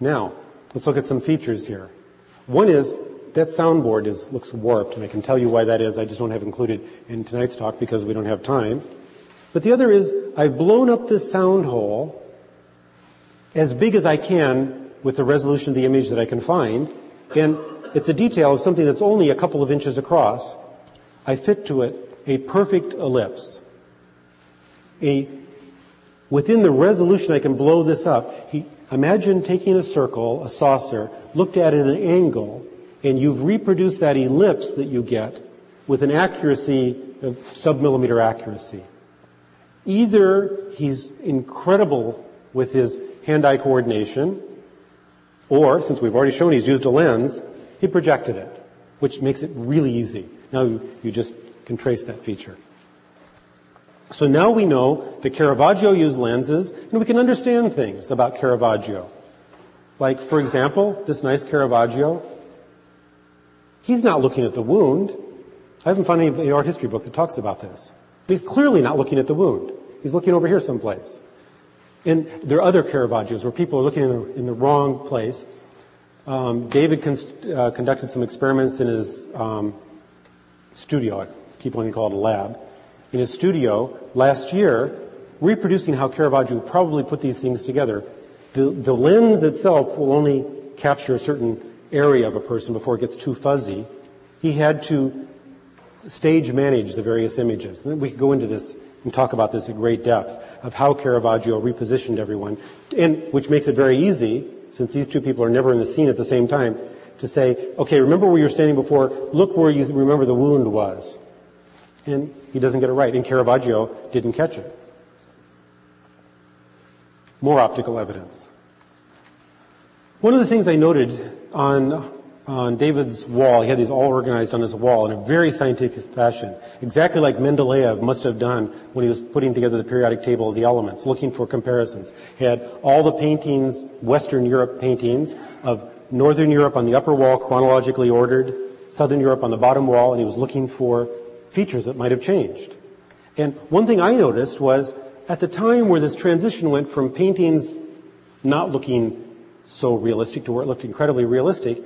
Now, let's look at some features here. One is that soundboard is, looks warped, and I can tell you why that is. I just don't have included in tonight's talk because we don't have time. But the other is I've blown up this sound hole as big as I can with the resolution of the image that I can find, and it's a detail of something that's only a couple of inches across. I fit to it a perfect ellipse. A, within the resolution I can blow this up, he, Imagine taking a circle, a saucer, looked at at an angle, and you've reproduced that ellipse that you get with an accuracy of submillimeter accuracy. Either he's incredible with his hand-eye coordination, or, since we've already shown he's used a lens, he projected it, which makes it really easy. Now you just can trace that feature. So now we know that Caravaggio used lenses, and we can understand things about Caravaggio. Like, for example, this nice Caravaggio, he's not looking at the wound. I haven't found any art history book that talks about this. He's clearly not looking at the wound. He's looking over here someplace. And there are other Caravaggios where people are looking in the, in the wrong place. Um, David uh, conducted some experiments in his um, studio. I keep wanting to call it a lab in his studio last year, reproducing how Caravaggio probably put these things together. The, the lens itself will only capture a certain area of a person before it gets too fuzzy. He had to stage manage the various images. And we could go into this and talk about this at great depth of how Caravaggio repositioned everyone, and which makes it very easy, since these two people are never in the scene at the same time, to say, okay, remember where you're standing before, look where you remember the wound was. And he doesn't get it right. And Caravaggio didn't catch it. More optical evidence. One of the things I noted on, on David's wall, he had these all organized on his wall in a very scientific fashion, exactly like Mendeleev must have done when he was putting together the periodic table of the elements, looking for comparisons. He had all the paintings, Western Europe paintings of Northern Europe on the upper wall, chronologically ordered, Southern Europe on the bottom wall, and he was looking for features that might have changed. And one thing I noticed was at the time where this transition went from paintings not looking so realistic to where it looked incredibly realistic.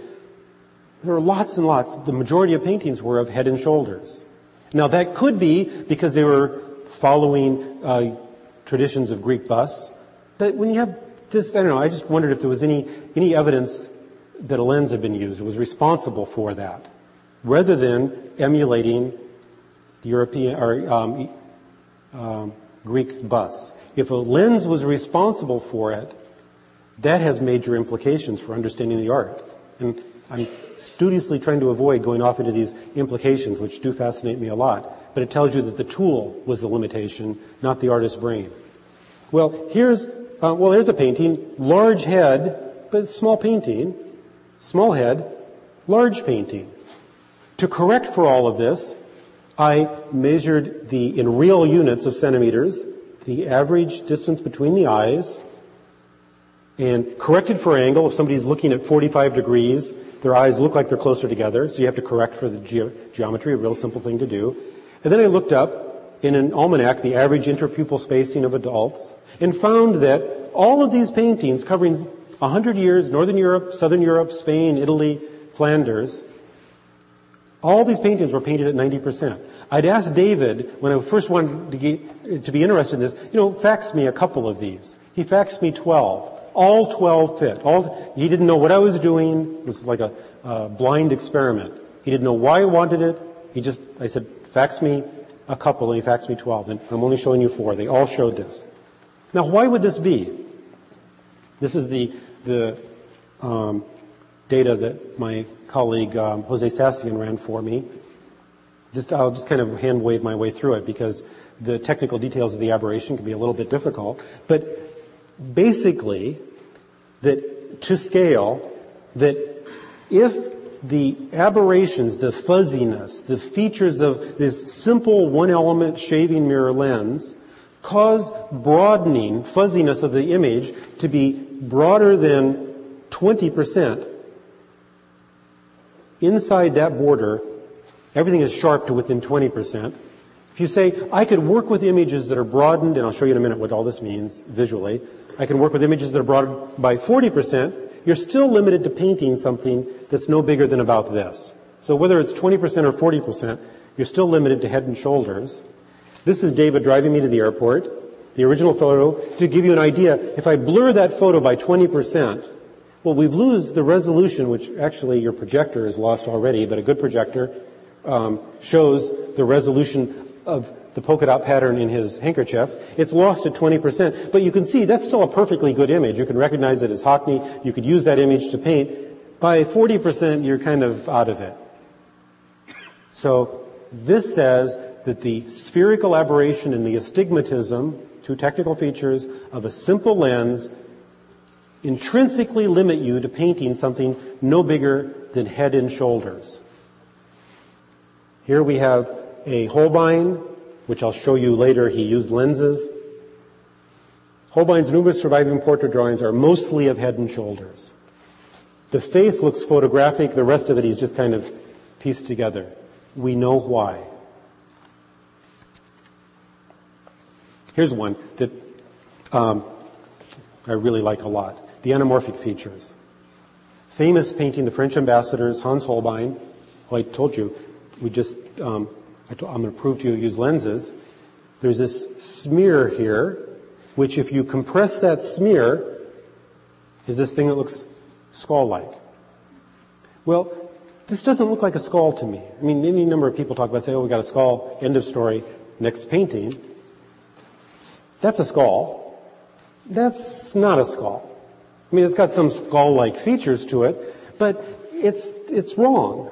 There were lots and lots. The majority of paintings were of head and shoulders. Now that could be because they were following uh, traditions of Greek busts. But when you have this, I don't know, I just wondered if there was any, any evidence that a lens had been used was responsible for that, rather than emulating the European or um, um, Greek bus. If a lens was responsible for it, that has major implications for understanding the art. And I'm studiously trying to avoid going off into these implications, which do fascinate me a lot. But it tells you that the tool was the limitation, not the artist's brain. Well, here's, uh, well, there's a painting, large head, but small painting, small head, large painting. To correct for all of this, I measured the, in real units of centimeters, the average distance between the eyes, and corrected for angle. If somebody's looking at 45 degrees, their eyes look like they're closer together, so you have to correct for the ge- geometry, a real simple thing to do. And then I looked up in an almanac the average interpupil spacing of adults and found that all of these paintings covering 100 years, Northern Europe, Southern Europe, Spain, Italy, Flanders, all these paintings were painted at 90%. I'd asked David, when I first wanted to, get, to be interested in this, you know, fax me a couple of these. He faxed me 12. All 12 fit. All, he didn't know what I was doing. It was like a, blind experiment. He didn't know why I wanted it. He just, I said, fax me a couple, and he faxed me 12. And I'm only showing you four. They all showed this. Now, why would this be? This is the, the um, data that my colleague um, Jose Sasian ran for me. Just, I'll just kind of hand wave my way through it because the technical details of the aberration can be a little bit difficult. But basically, that to scale, that if the aberrations, the fuzziness, the features of this simple one element shaving mirror lens cause broadening, fuzziness of the image to be broader than 20%, Inside that border, everything is sharp to within 20%. If you say, I could work with images that are broadened, and I'll show you in a minute what all this means visually, I can work with images that are broadened by 40%, you're still limited to painting something that's no bigger than about this. So whether it's 20% or 40%, you're still limited to head and shoulders. This is David driving me to the airport, the original photo, to give you an idea. If I blur that photo by 20%, well, we've lose the resolution, which actually your projector is lost already, but a good projector um, shows the resolution of the polka dot pattern in his handkerchief. It's lost at 20%, but you can see that's still a perfectly good image. You can recognize it as Hockney. You could use that image to paint. By 40%, you're kind of out of it. So this says that the spherical aberration and the astigmatism, two technical features of a simple lens intrinsically limit you to painting something no bigger than head and shoulders. Here we have a Holbein, which I'll show you later. He used lenses. Holbein's numerous surviving portrait drawings are mostly of head and shoulders. The face looks photographic. The rest of it he's just kind of pieced together. We know why. Here's one that um, I really like a lot the anamorphic features. Famous painting, the French ambassadors, Hans Holbein, I told you, we just, um, I am going to prove to you use lenses. There's this smear here, which if you compress that smear, is this thing that looks skull-like. Well, this doesn't look like a skull to me. I mean, any number of people talk about, say, oh, we got a skull, end of story, next painting. That's a skull. That's not a skull. I mean, it's got some skull-like features to it, but it's, it's wrong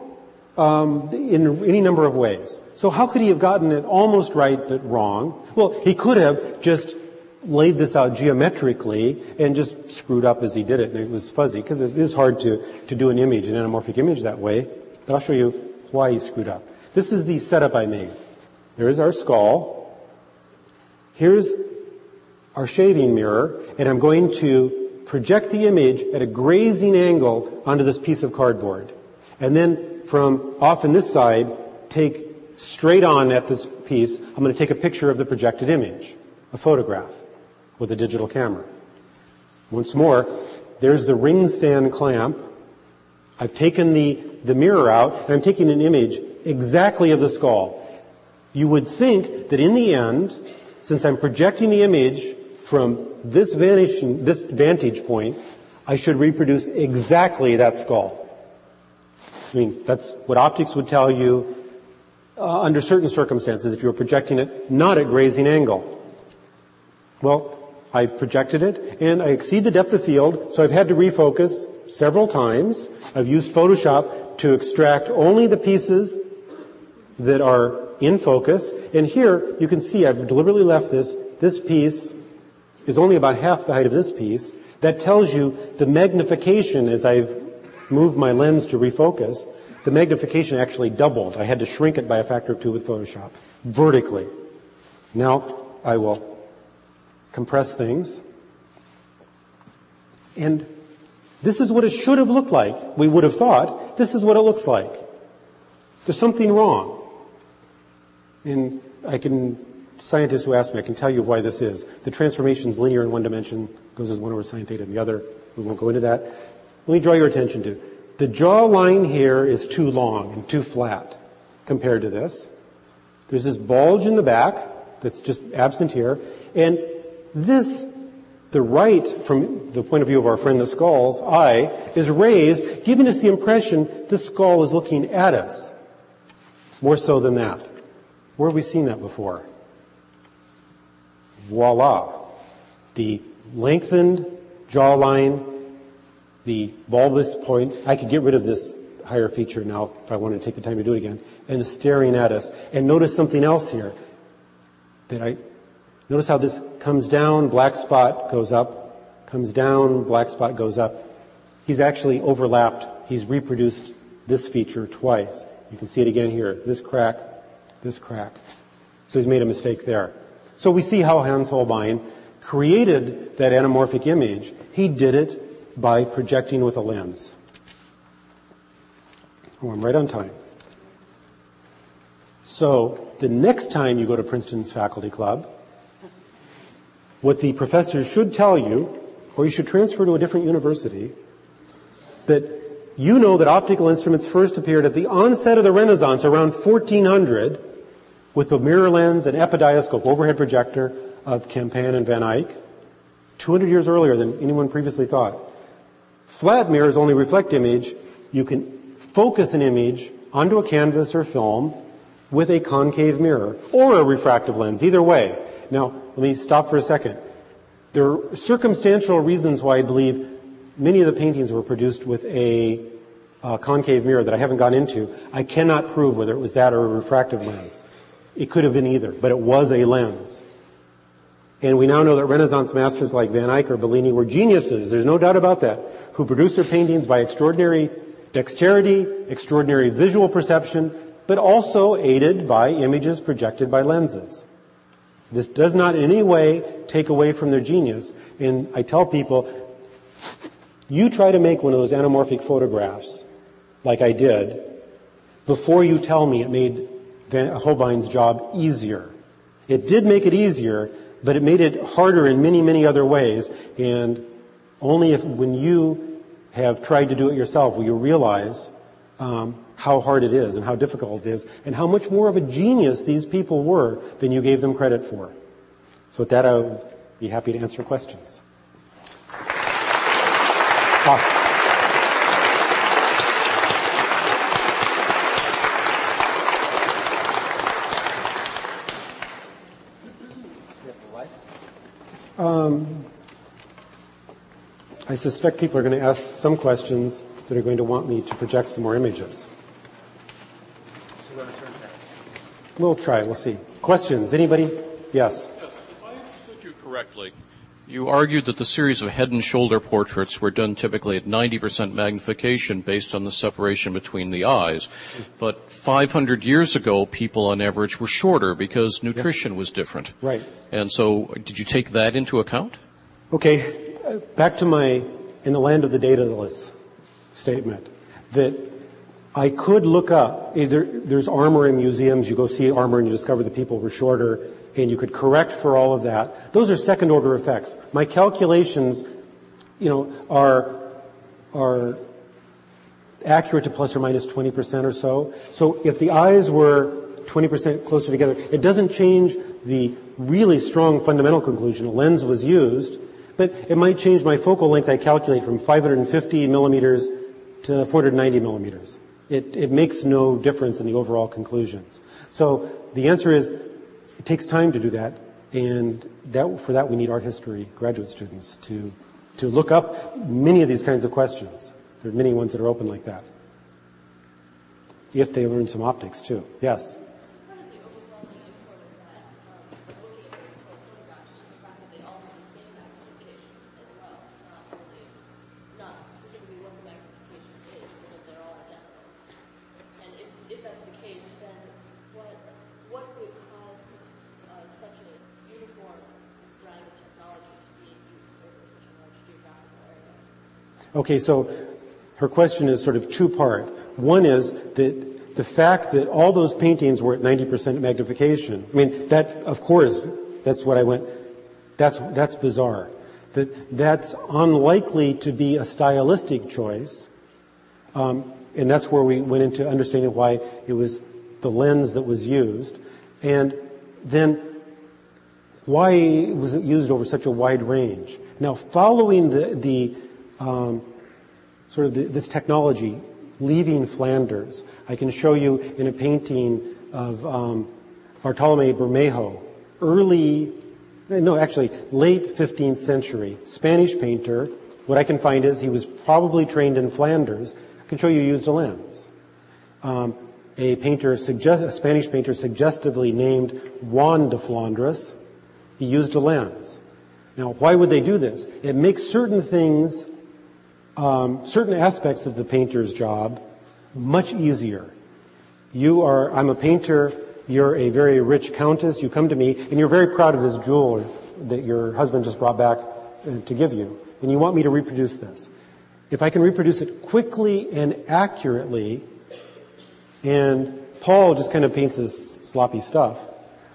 um, in any number of ways. So how could he have gotten it almost right but wrong? Well, he could have just laid this out geometrically and just screwed up as he did it, and it was fuzzy, because it is hard to, to do an image, an anamorphic image that way. But I'll show you why he screwed up. This is the setup I made. There is our skull. Here's our shaving mirror, and I'm going to project the image at a grazing angle onto this piece of cardboard. And then from off in this side, take straight on at this piece, I'm going to take a picture of the projected image, a photograph with a digital camera. Once more, there's the ring stand clamp. I've taken the, the mirror out and I'm taking an image exactly of the skull. You would think that in the end, since I'm projecting the image from this vantage, this vantage point, I should reproduce exactly that skull. I mean, that's what optics would tell you uh, under certain circumstances if you were projecting it not at grazing angle. Well, I've projected it and I exceed the depth of field, so I've had to refocus several times. I've used Photoshop to extract only the pieces that are in focus. And here you can see I've deliberately left this. This piece is only about half the height of this piece. That tells you the magnification as I've moved my lens to refocus, the magnification actually doubled. I had to shrink it by a factor of two with Photoshop, vertically. Now I will compress things. And this is what it should have looked like. We would have thought, this is what it looks like. There's something wrong. And I can, scientists who ask me, I can tell you why this is. The transformation is linear in one dimension, goes as one over sine theta in the other. We won't go into that. Let me draw your attention to the jaw line here is too long and too flat compared to this. There's this bulge in the back that's just absent here. And this, the right, from the point of view of our friend the skull's eye, is raised, giving us the impression this skull is looking at us. More so than that. Where have we seen that before? Voila. The lengthened jawline the bulbous point. I could get rid of this higher feature now if I wanted to take the time to do it again. And staring at us. And notice something else here. That I, notice how this comes down, black spot goes up, comes down, black spot goes up. He's actually overlapped, he's reproduced this feature twice. You can see it again here. This crack, this crack. So he's made a mistake there. So we see how Hans Holbein created that anamorphic image. He did it by projecting with a lens. Oh, I'm right on time. So the next time you go to Princeton's faculty club, what the professors should tell you, or you should transfer to a different university, that you know that optical instruments first appeared at the onset of the Renaissance around 1400 with the mirror lens and epidiascope overhead projector of Campin and Van Eyck, 200 years earlier than anyone previously thought. Flat mirrors only reflect image. You can focus an image onto a canvas or film with a concave mirror or a refractive lens, either way. Now, let me stop for a second. There are circumstantial reasons why I believe many of the paintings were produced with a, a concave mirror that I haven't gone into. I cannot prove whether it was that or a refractive lens. It could have been either, but it was a lens. And we now know that Renaissance masters like Van Eyck or Bellini were geniuses, there's no doubt about that, who produced their paintings by extraordinary dexterity, extraordinary visual perception, but also aided by images projected by lenses. This does not in any way take away from their genius. And I tell people, you try to make one of those anamorphic photographs, like I did, before you tell me it made Holbein's job easier. It did make it easier, but it made it harder in many, many other ways. And only if, when you have tried to do it yourself, will you realize um, how hard it is and how difficult it is, and how much more of a genius these people were than you gave them credit for. So with that, I would be happy to answer questions. Ah. Um, I suspect people are going to ask some questions that are going to want me to project some more images. We'll try. We'll see. Questions? Anybody? Yes. If I understood you correctly, you argued that the series of head and shoulder portraits were done typically at 90% magnification based on the separation between the eyes. But 500 years ago, people on average were shorter because nutrition was different. Right. And so, did you take that into account? Okay. Uh, back to my in the land of the dataless statement that I could look up, eh, either, there's armor in museums, you go see armor and you discover the people were shorter and you could correct for all of that. Those are second order effects. My calculations you know, are, are accurate to plus or minus 20% or so. So if the eyes were 20% closer together, it doesn't change the really strong fundamental conclusion. A lens was used, but it might change my focal length I calculate from 550 millimeters to 490 millimeters. It, it makes no difference in the overall conclusions. So the answer is it takes time to do that, and that, for that we need art history graduate students to, to look up many of these kinds of questions. There are many ones that are open like that. If they learn some optics too. Yes? Part of the overwhelming import of that, um, looking at those photographs, just the fact that they all have the same magnification as well. It's not only, not specifically what the magnification is, but that they're all identical. And if, if that's the case, then what, what would cause uh, such a uniform brand of technology to be used over such a large geographical area? Okay, so her question is sort of two part. One is that the fact that all those paintings were at 90% magnification. I mean, that, of course, that's what I went, that's, that's bizarre. That, that's unlikely to be a stylistic choice. Um, and that's where we went into understanding why it was the lens that was used. And then why was it used over such a wide range? Now, following the, the um, sort of the, this technology leaving Flanders, I can show you in a painting of um, Bartolome Bermejo, early, no, actually late 15th century Spanish painter. What I can find is he was probably trained in Flanders. I can show you he used a lens. Um, a painter, suggest, a Spanish painter, suggestively named Juan de Flandres, he used a lens. Now, why would they do this? It makes certain things, um, certain aspects of the painter's job much easier. You are, I'm a painter, you're a very rich countess, you come to me, and you're very proud of this jewel that your husband just brought back uh, to give you, and you want me to reproduce this. If I can reproduce it quickly and accurately, and Paul just kind of paints his sloppy stuff,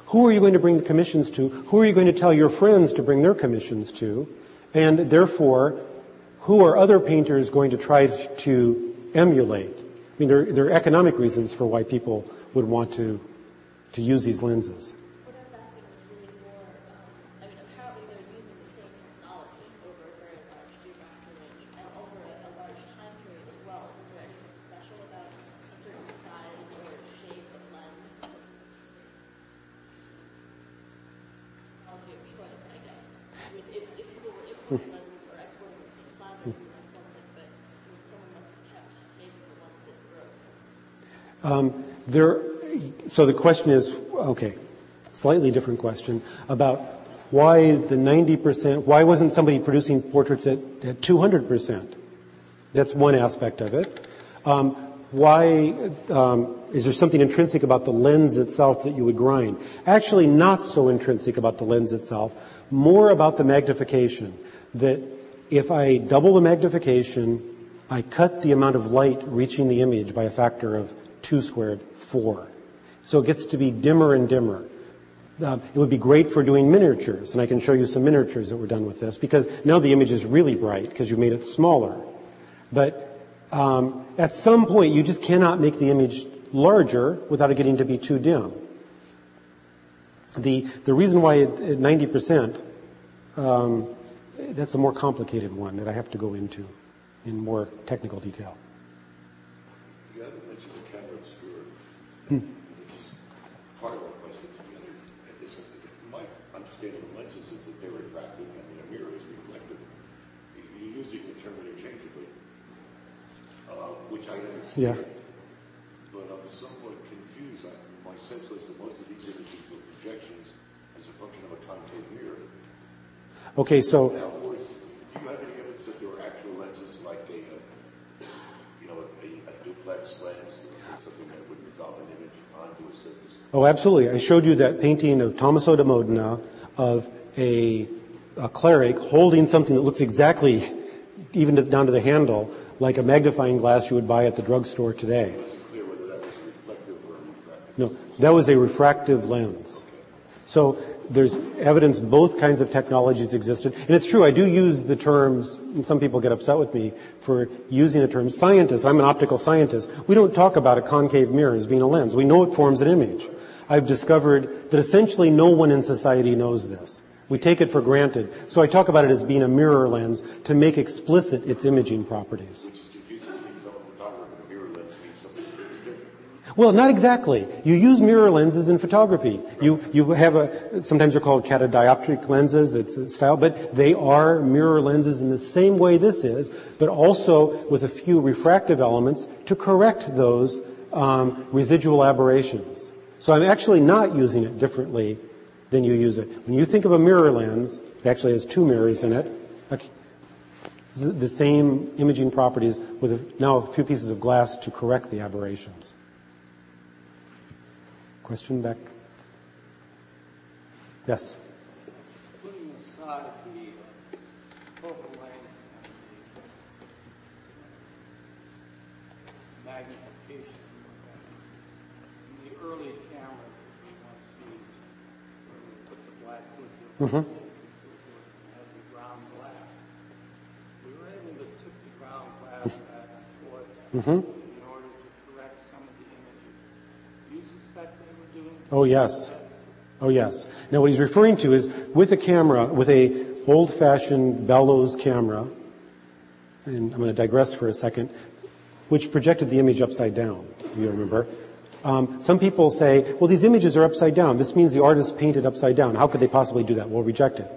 who are you going to bring the commissions to? Who are you going to tell your friends to bring their commissions to? And therefore, who are other painters going to try to emulate? I mean, there, there are economic reasons for why people would want to, to use these lenses. What Um, there, so the question is, okay, slightly different question about why the 90%, why wasn't somebody producing portraits at, at 200%? That's one aspect of it. Um, why, um, is there something intrinsic about the lens itself that you would grind? Actually, not so intrinsic about the lens itself, more about the magnification. That if I double the magnification, I cut the amount of light reaching the image by a factor of two squared, four. So it gets to be dimmer and dimmer. Uh, it would be great for doing miniatures, and I can show you some miniatures that were done with this because now the image is really bright because you made it smaller. But um, at some point, you just cannot make the image larger without it getting to be too dim. The the reason why at ninety percent, um, that's a more complicated one that I have to go into in more technical detail. You haven't mentioned the camera obscura, which is part of our question. The other is, my understanding of lenses is that they're refractive and a mirror is reflective. You're using the term interchangeably, uh, which I understand. Yeah. But I'm somewhat confused. I, my sense was that most of these images were projections as a function of a concave mirror. Okay, so Now, was, do you have any evidence that there were actual lenses like a, uh, you know, a, a duplex lens, or something that would resolve an image onto a surface? Oh, absolutely. I showed you that painting of Tommaso da Modena of a, a cleric holding something that looks exactly, even to, down to the handle, like a magnifying glass you would buy at the drugstore today. No, that was a refractive lens. So there's evidence both kinds of technologies existed. And it's true, I do use the terms, and some people get upset with me for using the term scientist. I'm an optical scientist. We don't talk about a concave mirror as being a lens. We know it forms an image. I've discovered that essentially no one in society knows this. We take it for granted. So I talk about it as being a mirror lens to make explicit its imaging properties. Well, not exactly. You use mirror lenses in photography. You, you have a, sometimes they're called catadioptric lenses, it's a style, but they are mirror lenses in the same way this is, but also with a few refractive elements to correct those um, residual aberrations. So I'm actually not using it differently than you use it. When you think of a mirror lens, it actually has two mirrors in it, the same imaging properties with now a few pieces of glass to correct the aberrations. Question back? Yes. Putting aside the uh, focal length and the magnification, in the early cameras that we once used, where we put the black with the and so forth, and had the ground glass, we were able to tip the ground glass back and forth in order to correct some of the images. Do you suspect they were doing Oh, yes. Oh, yes. Now, what he's referring to is with a camera, with a old-fashioned bellows camera, and I'm going to digress for a second, which projected the image upside down, if you remember. Um, some people say, well, these images are upside down. This means the artist painted upside down. How could they possibly do that? We'll reject it.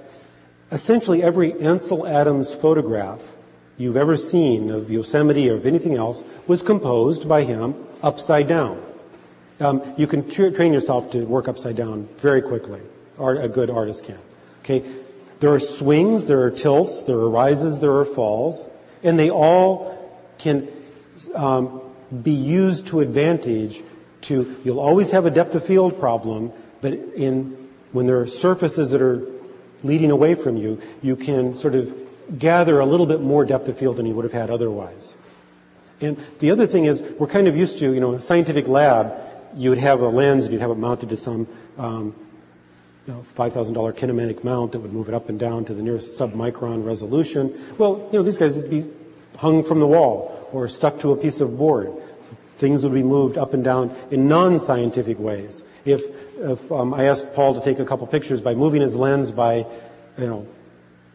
Essentially, every Ansel Adams photograph you've ever seen of Yosemite or of anything else was composed by him upside down. Um, you can tra- train yourself to work upside down very quickly. Art, a good artist can. Okay, there are swings, there are tilts, there are rises, there are falls, and they all can um, be used to advantage. To you'll always have a depth of field problem, but in when there are surfaces that are leading away from you, you can sort of gather a little bit more depth of field than you would have had otherwise. And the other thing is, we're kind of used to, you know, in a scientific lab, you would have a lens and you'd have it mounted to some, um, you know, $5,000 kinematic mount that would move it up and down to the nearest submicron resolution. Well, you know, these guys would be hung from the wall or stuck to a piece of board. Things would be moved up and down in non-scientific ways. If, if um, I asked Paul to take a couple pictures by moving his lens by, you know,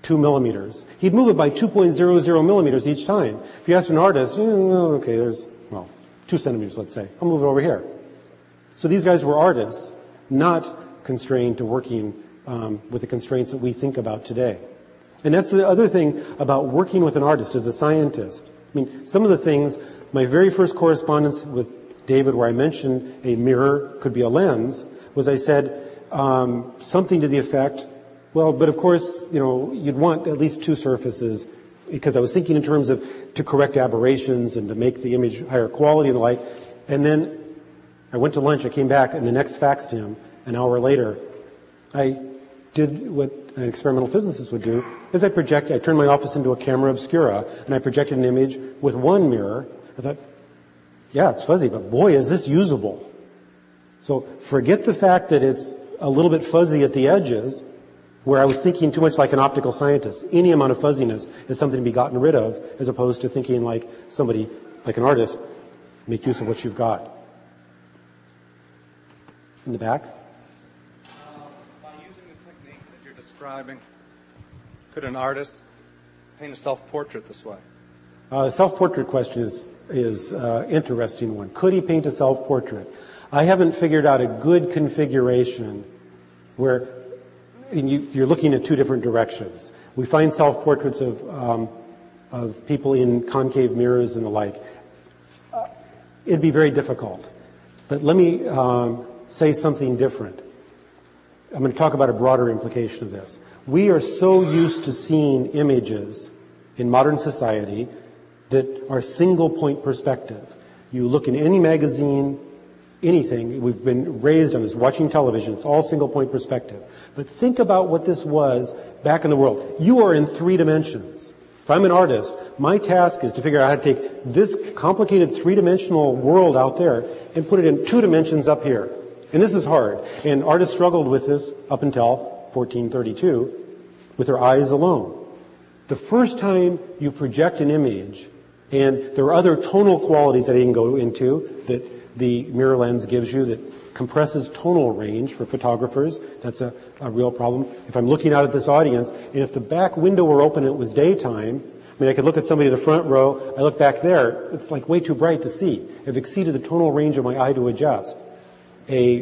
two millimeters. He'd move it by 2.00 millimeters each time. If you ask an artist, "Eh, okay, there's, well, two centimeters, let's say. I'll move it over here. So these guys were artists, not constrained to working um, with the constraints that we think about today. And that's the other thing about working with an artist as a scientist. I mean, some of the things, my very first correspondence with David, where I mentioned a mirror could be a lens, was I said um, something to the effect, well, but of course, you know, you'd want at least two surfaces because I was thinking in terms of to correct aberrations and to make the image higher quality and the like. And then I went to lunch, I came back, and the next faxed him, an hour later, I did what an experimental physicist would do, is I project, I turned my office into a camera obscura, and I projected an image with one mirror. I thought, yeah, it's fuzzy, but boy, is this usable. So forget the fact that it's a little bit fuzzy at the edges, where I was thinking too much like an optical scientist. Any amount of fuzziness is something to be gotten rid of, as opposed to thinking like somebody, like an artist, make use of what you've got. In the back? By using the technique that you're describing, could an artist paint a self-portrait this way? Uh, the self-portrait question is is uh, interesting one. Could he paint a self-portrait? I haven't figured out a good configuration where you, you're looking at two different directions. We find self-portraits of um, of people in concave mirrors and the like. Uh, it'd be very difficult. But let me um, say something different. I'm going to talk about a broader implication of this. We are so used to seeing images in modern society that are single point perspective. You look in any magazine, anything, we've been raised on this, watching television, it's all single point perspective. But think about what this was back in the world. You are in three dimensions. If I'm an artist, my task is to figure out how to take this complicated three dimensional world out there and put it in two dimensions up here. And this is hard. And artists struggled with this up until 1432 with their eyes alone. The first time you project an image, and there are other tonal qualities that I didn't go into that the mirror lens gives you that compresses tonal range for photographers. That's a, a real problem. If I'm looking out at this audience, and if the back window were open and it was daytime, I mean, I could look at somebody in the front row, I look back there, it's like way too bright to see. I've exceeded the tonal range of my eye to adjust. A,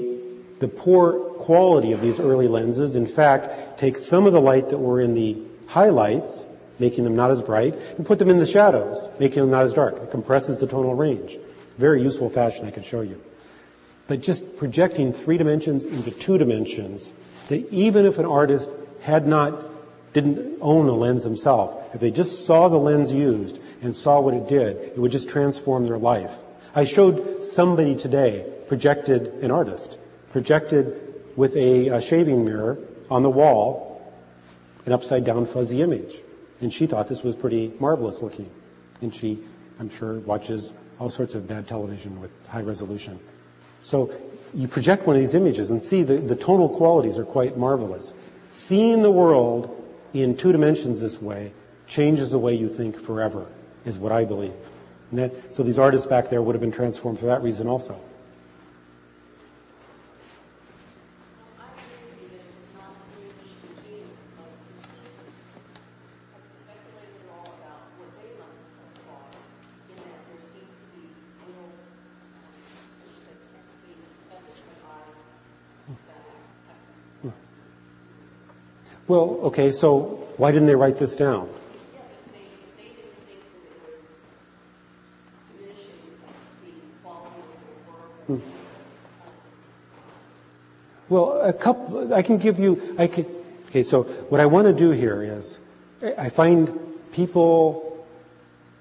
the poor quality of these early lenses, in fact, takes some of the light that were in the highlights, making them not as bright, and put them in the shadows, making them not as dark. It compresses the tonal range. Very useful fashion I could show you. But just projecting three dimensions into two dimensions, that even if an artist had not, didn't own a lens himself, if they just saw the lens used and saw what it did, it would just transform their life. I showed somebody today, projected an artist, projected with a, a shaving mirror on the wall, an upside down fuzzy image. And she thought this was pretty marvelous looking. And she, I'm sure, watches all sorts of bad television with high resolution. So you project one of these images and see the, the tonal qualities are quite marvelous. Seeing the world in two dimensions this way changes the way you think forever, is what I believe. That, so these artists back there would have been transformed for that reason also. I agree with you that it does not diminish the genius of the I've speculated all about what they must have thought, in that there seems to be little, as you said, text-based methods that I, that have Well, okay, so why didn't they write this down? Yes, if they, if they didn't think that it was diminishing the quality of their work, hmm. Well, a couple, I can give you, I can, okay, so what I want to do here is, I find people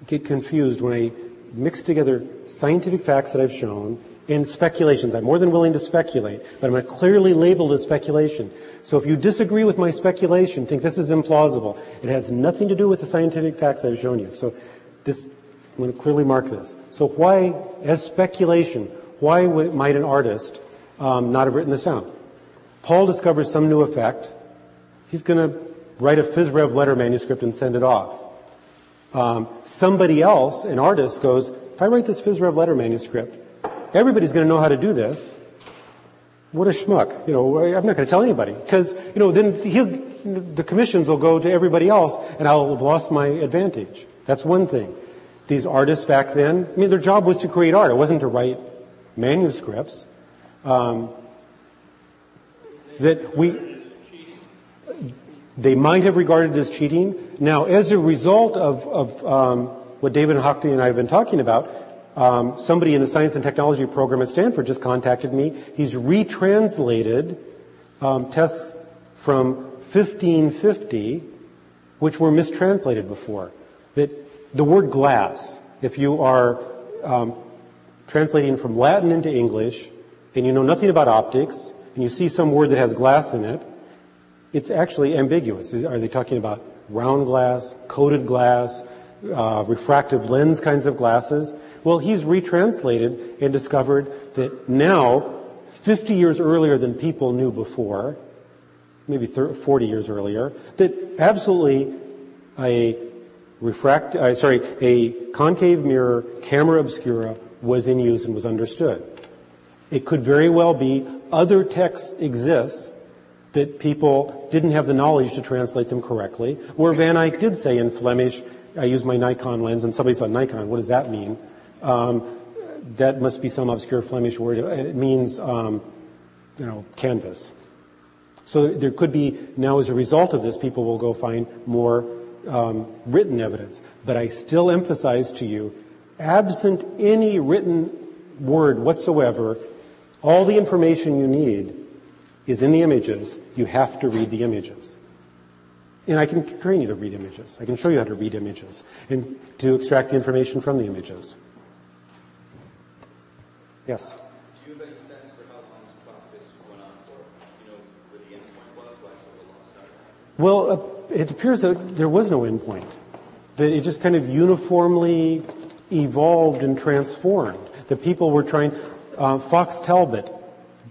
get confused when I mix together scientific facts that I've shown and speculations. I'm more than willing to speculate, but I'm going to clearly label it as speculation. So if you disagree with my speculation, think this is implausible, it has nothing to do with the scientific facts I've shown you. So this, I'm going to clearly mark this. So why, as speculation, why might an artist um, not have written this down? Paul discovers some new effect. He's going to write a phys rev letter manuscript and send it off. Um, somebody else, an artist, goes, if I write this phys rev letter manuscript, everybody's going to know how to do this. What a schmuck. You know, I'm not going to tell anybody. Because, you know, then he'll, the commissions will go to everybody else and I'll have lost my advantage. That's one thing. These artists back then, I mean, their job was to create art. It wasn't to write manuscripts. Um, that we, they might have regarded as cheating. Now, as a result of, of um, what David Hockney and I have been talking about, um, somebody in the science and technology program at Stanford just contacted me. He's retranslated um, tests from 1550, which were mistranslated before. That the word glass, if you are um, translating from Latin into English and you know nothing about optics and you see some word that has glass in it, it's actually ambiguous. Are they talking about round glass, coated glass, uh, refractive lens kinds of glasses? Well, he's retranslated and discovered that now, 50 years earlier than people knew before, maybe 30, 40 years earlier, that absolutely a refract, uh, sorry, a concave mirror camera obscura was in use and was understood. It could very well be other texts exist that people didn't have the knowledge to translate them correctly, where Van Eyck did say in Flemish, I use my Nikon lens, and somebody said, Nikon, what does that mean? Um, that must be some obscure Flemish word. It means, um, you know, canvas. So there could be, now as a result of this, people will go find more um, written evidence. But I still emphasize to you, absent any written word whatsoever, all the information you need is in the images. You have to read the images. And I can train you to read images. I can show you how to read images and to extract the information from the images. Yes? Do you have any sense for how long this process went on for? You know, where the endpoint was, why so long started? Well, uh, it appears that there was no endpoint. That it just kind of uniformly evolved and transformed. The people were trying, uh, Fox Talbot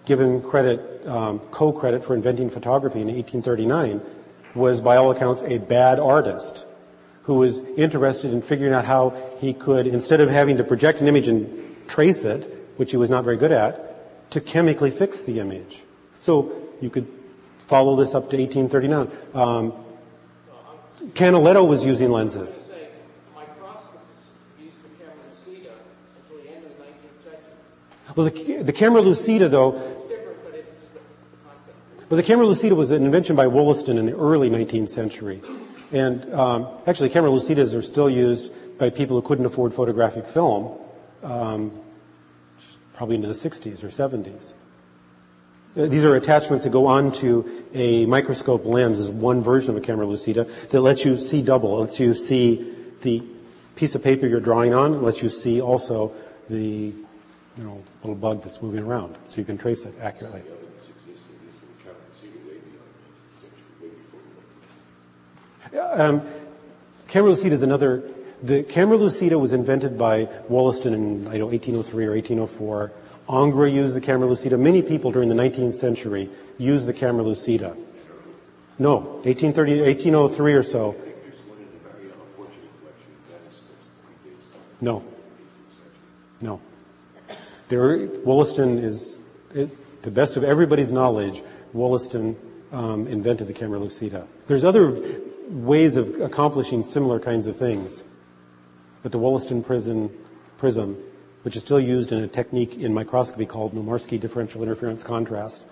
given credit, um, co-credit for inventing photography in 1839, was by all accounts a bad artist who was interested in figuring out how he could, instead of having to project an image and trace it, which he was not very good at, to chemically fix the image. So you could follow this up to 1839. Um, Canaletto was using lenses. say, microscopists used the camera Lucida until the end of the 19th century. Well, the, the camera lucida, though, It's different, but it's the Well, the camera lucida was an invention by Wollaston in the early 19th century. And um, actually, camera lucidas are still used by people who couldn't afford photographic film, um, probably into the 60s or 70s. Uh, These are attachments that go onto a microscope lens as one version of a camera lucida that lets you see double. Lets you see the piece of paper you're drawing on, lets you see also the you know, little bug that's moving around, so you can trace it accurately. Evidence existed using the camera Lucida way beyond the 19th century, way before the Um, camera lucida is another. The camera lucida was invented by Wollaston in I know 1803 or 1804. Ingres used the camera lucida. Many people during the 19th century used the camera lucida. No, 1830, 1803 or so. No, the 18th century. no. There, Wollaston is, it, to the best of everybody's knowledge, Wollaston um, invented the camera lucida. There's other ways of accomplishing similar kinds of things, but the Wollaston prism, prism, which is still used in a technique in microscopy called Nomarski differential interference contrast.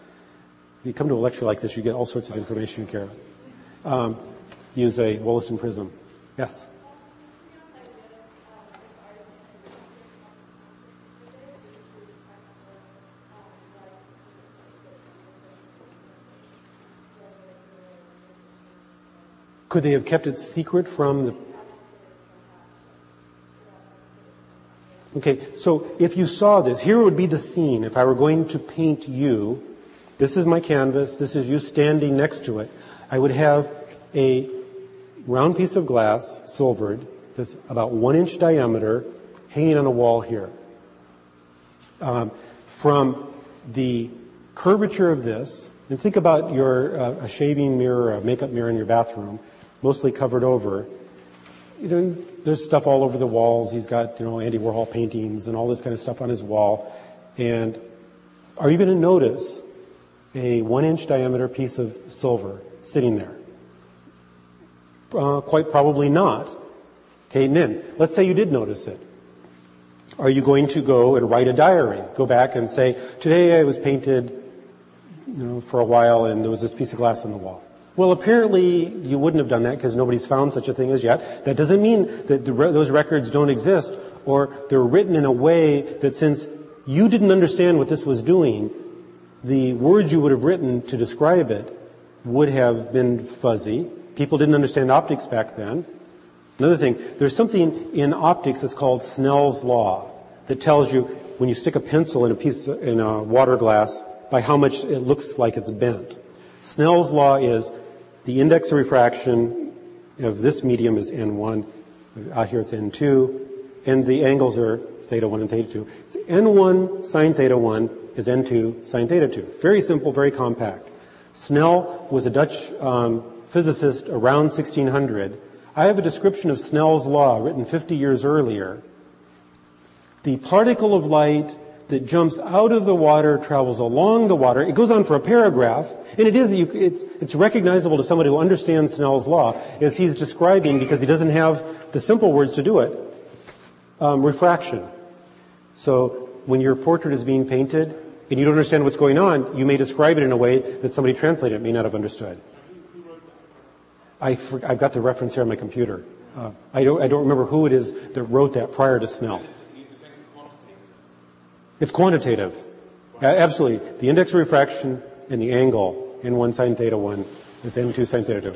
If you come to a lecture like this, you get all sorts of information, Kara. Um, use a Wollaston prism. Yes. Could they have kept it secret from the Okay, so if you saw this, here would be the scene. If I were going to paint you, this is my canvas, this is you standing next to it. I would have a round piece of glass, silvered, that's about one inch diameter, hanging on a wall here. Um, from the curvature of this, and think about your uh, a shaving mirror, a makeup mirror in your bathroom, mostly covered over. You know, there's stuff all over the walls. He's got you know Andy Warhol paintings and all this kind of stuff on his wall. And are you going to notice a one-inch diameter piece of silver sitting there? Uh, quite probably not. Okay, and then let's say you did notice it. Are you going to go and write a diary? Go back and say, today I was painted, you know, for a while and there was this piece of glass on the wall. Well, apparently you wouldn't have done that because nobody's found such a thing as yet. That doesn't mean that re- those records don't exist or they're written in a way that since you didn't understand what this was doing, the words you would have written to describe it would have been fuzzy. People didn't understand optics back then. Another thing, there's something in optics that's called Snell's law that tells you when you stick a pencil in a piece in a water glass by how much it looks like it's bent. Snell's law is the index of refraction of this medium is n1. Out here it's n2, and the angles are theta 1 and theta 2. It's n1 sine theta 1 is n2 sine theta 2. Very simple, very compact. Snell was a Dutch um, physicist around 1600. I have a description of Snell's law written 50 years earlier. The particle of light that jumps out of the water travels along the water. It goes on for a paragraph, and it is, it's, it's recognizable to somebody who understands Snell's law as he's describing because he doesn't have the simple words to do it. Um, refraction. So when your portrait is being painted and you don't understand what's going on, you may describe it in a way that somebody translated it may not have understood. I I've got the reference here on my computer. Uh, I don't I don't remember who it is that wrote that prior to Snell. It's quantitative. A- Absolutely. The index of refraction and the angle in 1 sine theta 1 is n2 sine theta 2.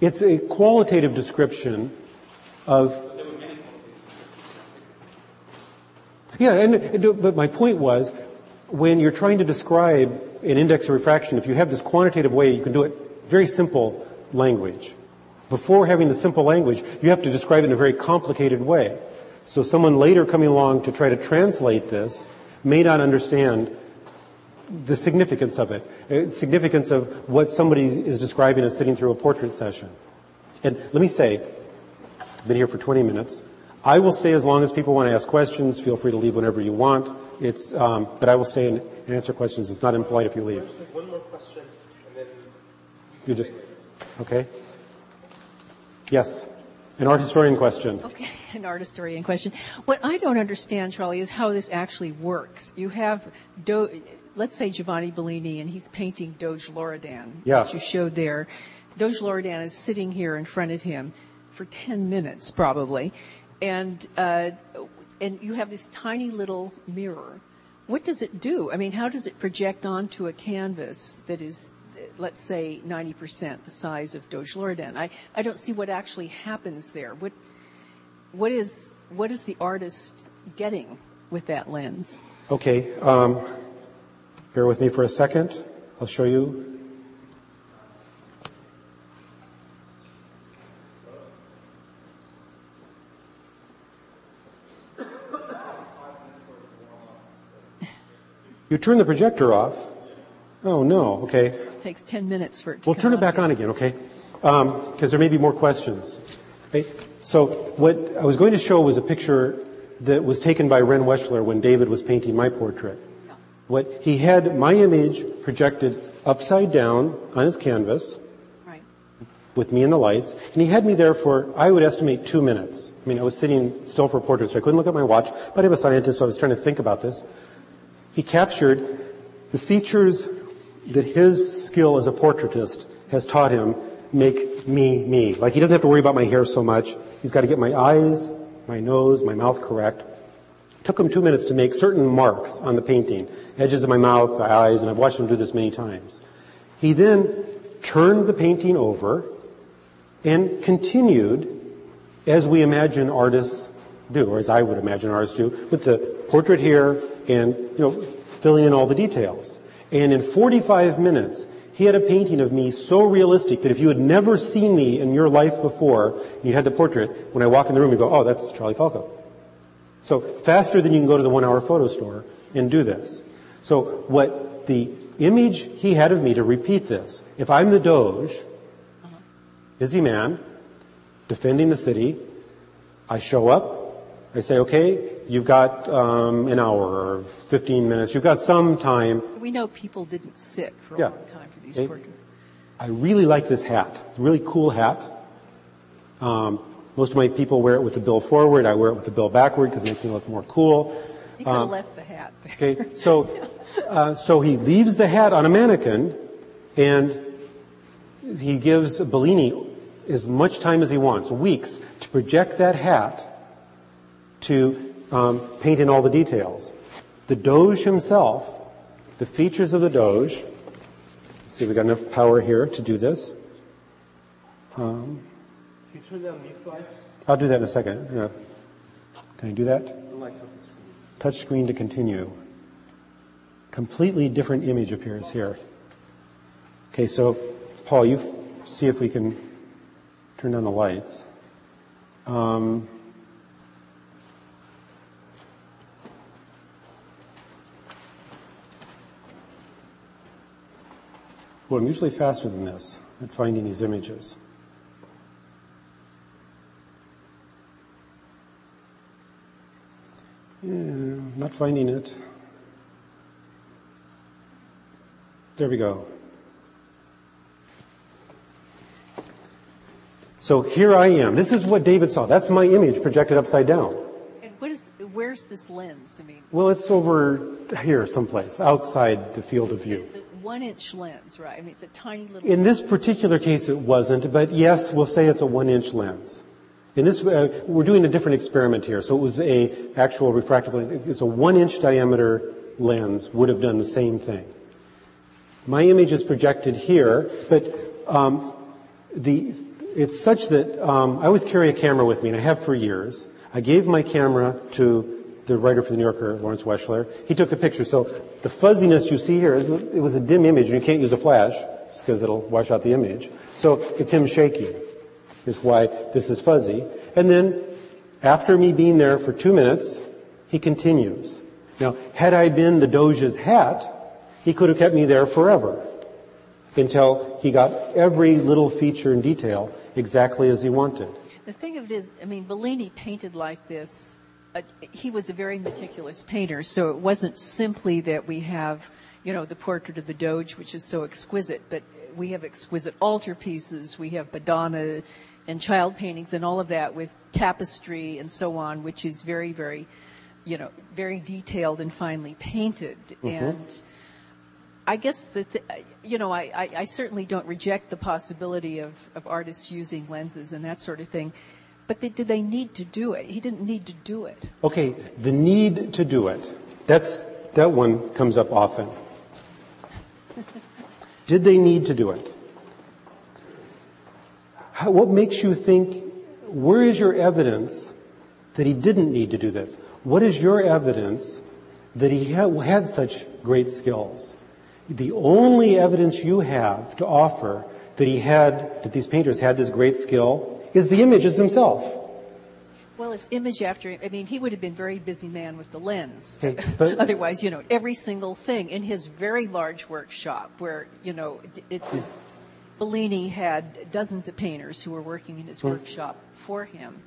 It's a qualitative description of. Yeah, and- but my point was, when you're trying to describe an index of refraction, if you have this quantitative way, you can do it very simple language. Before having the simple language, you have to describe it in a very complicated way. So someone later coming along to try to translate this may not understand the significance of it, uh, significance of what somebody is describing as sitting through a portrait session. And let me say, I've been here for 20 minutes. I will stay as long as people want to ask questions. Feel free to leave whenever you want. It's, um, but I will stay and, and answer questions. It's not impolite if you leave. One more question, and then You just, okay? Yes, an art historian question. Okay, an art historian question. What I don't understand, Charlie, is how this actually works. You have, Do- let's say Giovanni Bellini, and he's painting Doge Loredan, Yeah. that you showed there. Doge Loredan is sitting here in front of him for 10 minutes, probably, and uh, and you have this tiny little mirror. What does it do? I mean, how does it project onto a canvas that is, let's say, 90% the size of Doge Loredan? I, I don't see what actually happens there. What what is what is the artist getting with that lens? Okay, um, bear with me for a second. I'll show you. You turn the projector off. Oh no, okay. It takes 10 minutes for it to We'll turn it back on again, okay? Um, because there may be more questions. Okay? So what I was going to show was a picture that was taken by Ren Weschler when David was painting my portrait. What he had my image projected upside down on his canvas Right. with me and the lights, and he had me there for I would estimate two minutes. I mean, I was sitting still for a portrait, so I couldn't look at my watch. But I'm a scientist, so I was trying to think about this. He captured the features that his skill as a portraitist has taught him make me me. Like he doesn't have to worry about my hair so much. He's got to get my eyes, my nose, my mouth correct. Took him two minutes to make certain marks on the painting, edges of my mouth, my eyes, and I've watched him do this many times. He then turned the painting over and continued as we imagine artists do, or as I would imagine artists do, with the portrait here and, you know, filling in all the details. And in 45 minutes, he had a painting of me so realistic that if you had never seen me in your life before, and you had the portrait, when I walk in the room, you go, oh, that's Charlie Falco. So faster than you can go to the one hour photo store and do this. So what the image he had of me to repeat this, if I'm the Doge, busy man, defending the city, I show up, I say, okay, you've got um, an hour or 15 minutes, you've got some time. We know people didn't sit for a Yeah. long time for these Okay. portraits. I really like this hat. Really cool hat. Um, most of my people wear it with the bill forward. I wear it with the bill backward because it makes me look more cool. You could have Um, left the hat there. Okay, so uh, so he leaves the hat on a mannequin, and he gives Bellini as much time as he wants, weeks, to project that hat to um, paint in all the details. The Doge himself, the features of the Doge. see, if we got enough power here to do this. Um, Can you turn down these lights? I'll do that in a second. Yeah. Can I do that? The lights on the screen. Touch screen to continue. Completely different image appears here. Okay, so Paul, you f- see if we can turn down the lights. Um, I'm usually faster than this at finding these images. Yeah, not finding it. There we go. So here I am. This is what David saw. That's my image projected upside down. And what is, where's this lens? I mean, Well, it's over here someplace, outside the field of view. One inch lens, right? I mean, it's a tiny little. In this particular case, it wasn't, but yes, we'll say it's a one-inch lens. In this, uh, we're doing a different experiment here. So it was a actual refractive lens. It's a one-inch diameter lens would have done the same thing. My image is projected here, but um, the it's such that um, I always carry a camera with me, and I have for years. I gave my camera to the writer for the New Yorker, Lawrence Weschler. He took a picture. So the fuzziness you see here, is, it was a dim image, and you can't use a flash because it'll wash out the image. So it's him shaking, is why this is fuzzy. And then after me being there for two minutes, he continues. Now, had I been the Doge's hat, he could have kept me there forever until he got every little feature and detail exactly as he wanted. The thing of it is, I mean, Bellini painted like this. He was a very meticulous painter, so it wasn't simply that we have, you know, the portrait of the Doge, which is so exquisite, but we have exquisite altarpieces, we have Madonna and child paintings and all of that with tapestry and so on, which is very, very, you know, very detailed and finely painted. Mm-hmm. And I guess that, you know, I, I, I certainly don't reject the possibility of, of artists using lenses and that sort of thing. But they, did they need to do it? He didn't need to do it. Okay, the need to do it. That's, that one comes up often. Did they need to do it? How, what makes you think, where is your evidence that he didn't need to do this? What is your evidence that he had, had such great skills? The only evidence you have to offer that he had, that these painters had this great skill is the images himself. Well, it's image after, I mean, he would have been a very busy man with the lens. Okay, but- Otherwise, you know, every single thing in his very large workshop where, you know, it, it was, Bellini had dozens of painters who were working in his Hmm. workshop for him.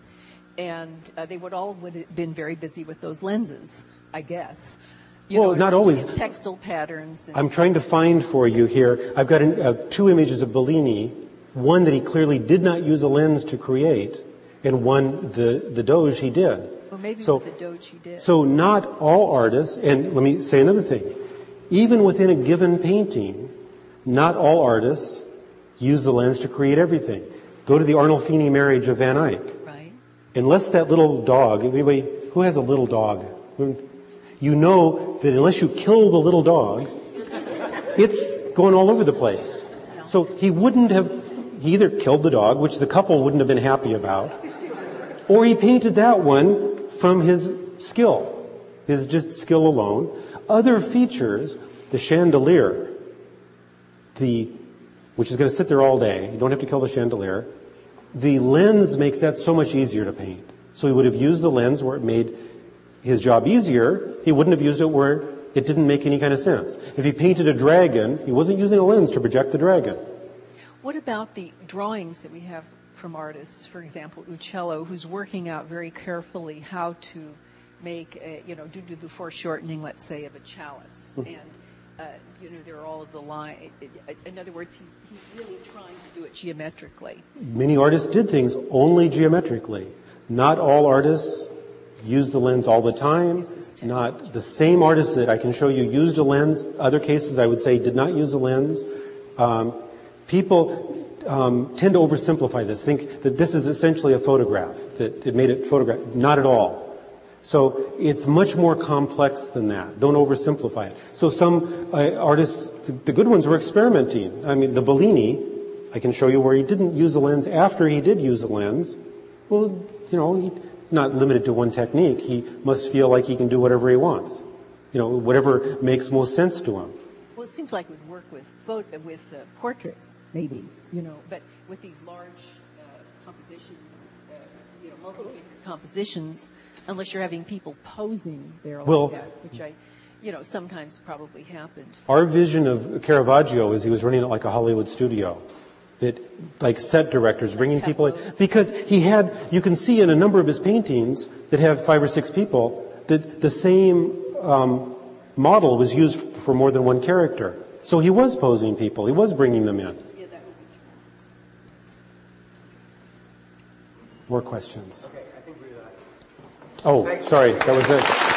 And uh, they would all would have been very busy with those lenses, I guess. You Well, know, not always. Textile patterns. And, I'm trying to find for you here. I've got an, uh, two images of Bellini. One that he clearly did not use a lens to create, and one the the Doge he did. well, maybe so, with the Doge he did. so not all artists. And let me say another thing. Even within a given painting, not all artists use the lens to create everything. Go to the Arnolfini marriage of Van Eyck. right? Unless that little dog, anybody who has a little dog, you know that unless you kill the little dog, it's going all over the place. So he wouldn't have, he either killed the dog, which the couple wouldn't have been happy about, or he painted that one from his skill, his just skill alone. Other features, the chandelier, the, which is going to sit there all day, you don't have to kill the chandelier, the lens makes that so much easier to paint. So he would have used the lens where it made his job easier. He wouldn't have used it where it didn't make any kind of sense. If he painted a dragon, he wasn't using a lens to project the dragon. What about the drawings that we have from artists, for example, Uccello, who's working out very carefully how to make, a, you know, do, do the foreshortening, let's say, of a chalice. Hmm. And, uh, you know, there are all of the line. In other words, he's, he's really trying to do it geometrically. Many artists did things only geometrically. Not all artists use the lens all the time. Use this technology. Not the same artists that I can show you used a lens. Other cases I would say did not use a lens. Um, people um, tend to oversimplify this, think that this is essentially a photograph, that it made it photograph. Not at all. So it's much more complex than that. Don't oversimplify it. So some uh, artists, the, the good ones were experimenting. I mean, the Bellini, I can show you where he didn't use a lens after he did use a lens. Well, you know, he, not limited to one technique. He must feel like he can do whatever he wants. You know, whatever makes most sense to him. Well, it seems like it would work with photo, with uh, portraits, maybe, you know, but with these large uh, compositions, uh, you know, multi compositions, unless you're having people posing there like Well- that, which I, you know, sometimes probably happened. Our vision of Caravaggio is he was running it like a Hollywood studio. That, like set directors, bringing people in. Because he had, you can see in a number of his paintings that have five or six people, that the same um, model was used for more than one character. So he was posing people, he was bringing them in. Yeah, that would be true. More questions? Okay, I think we uh, Oh, sorry, that was it.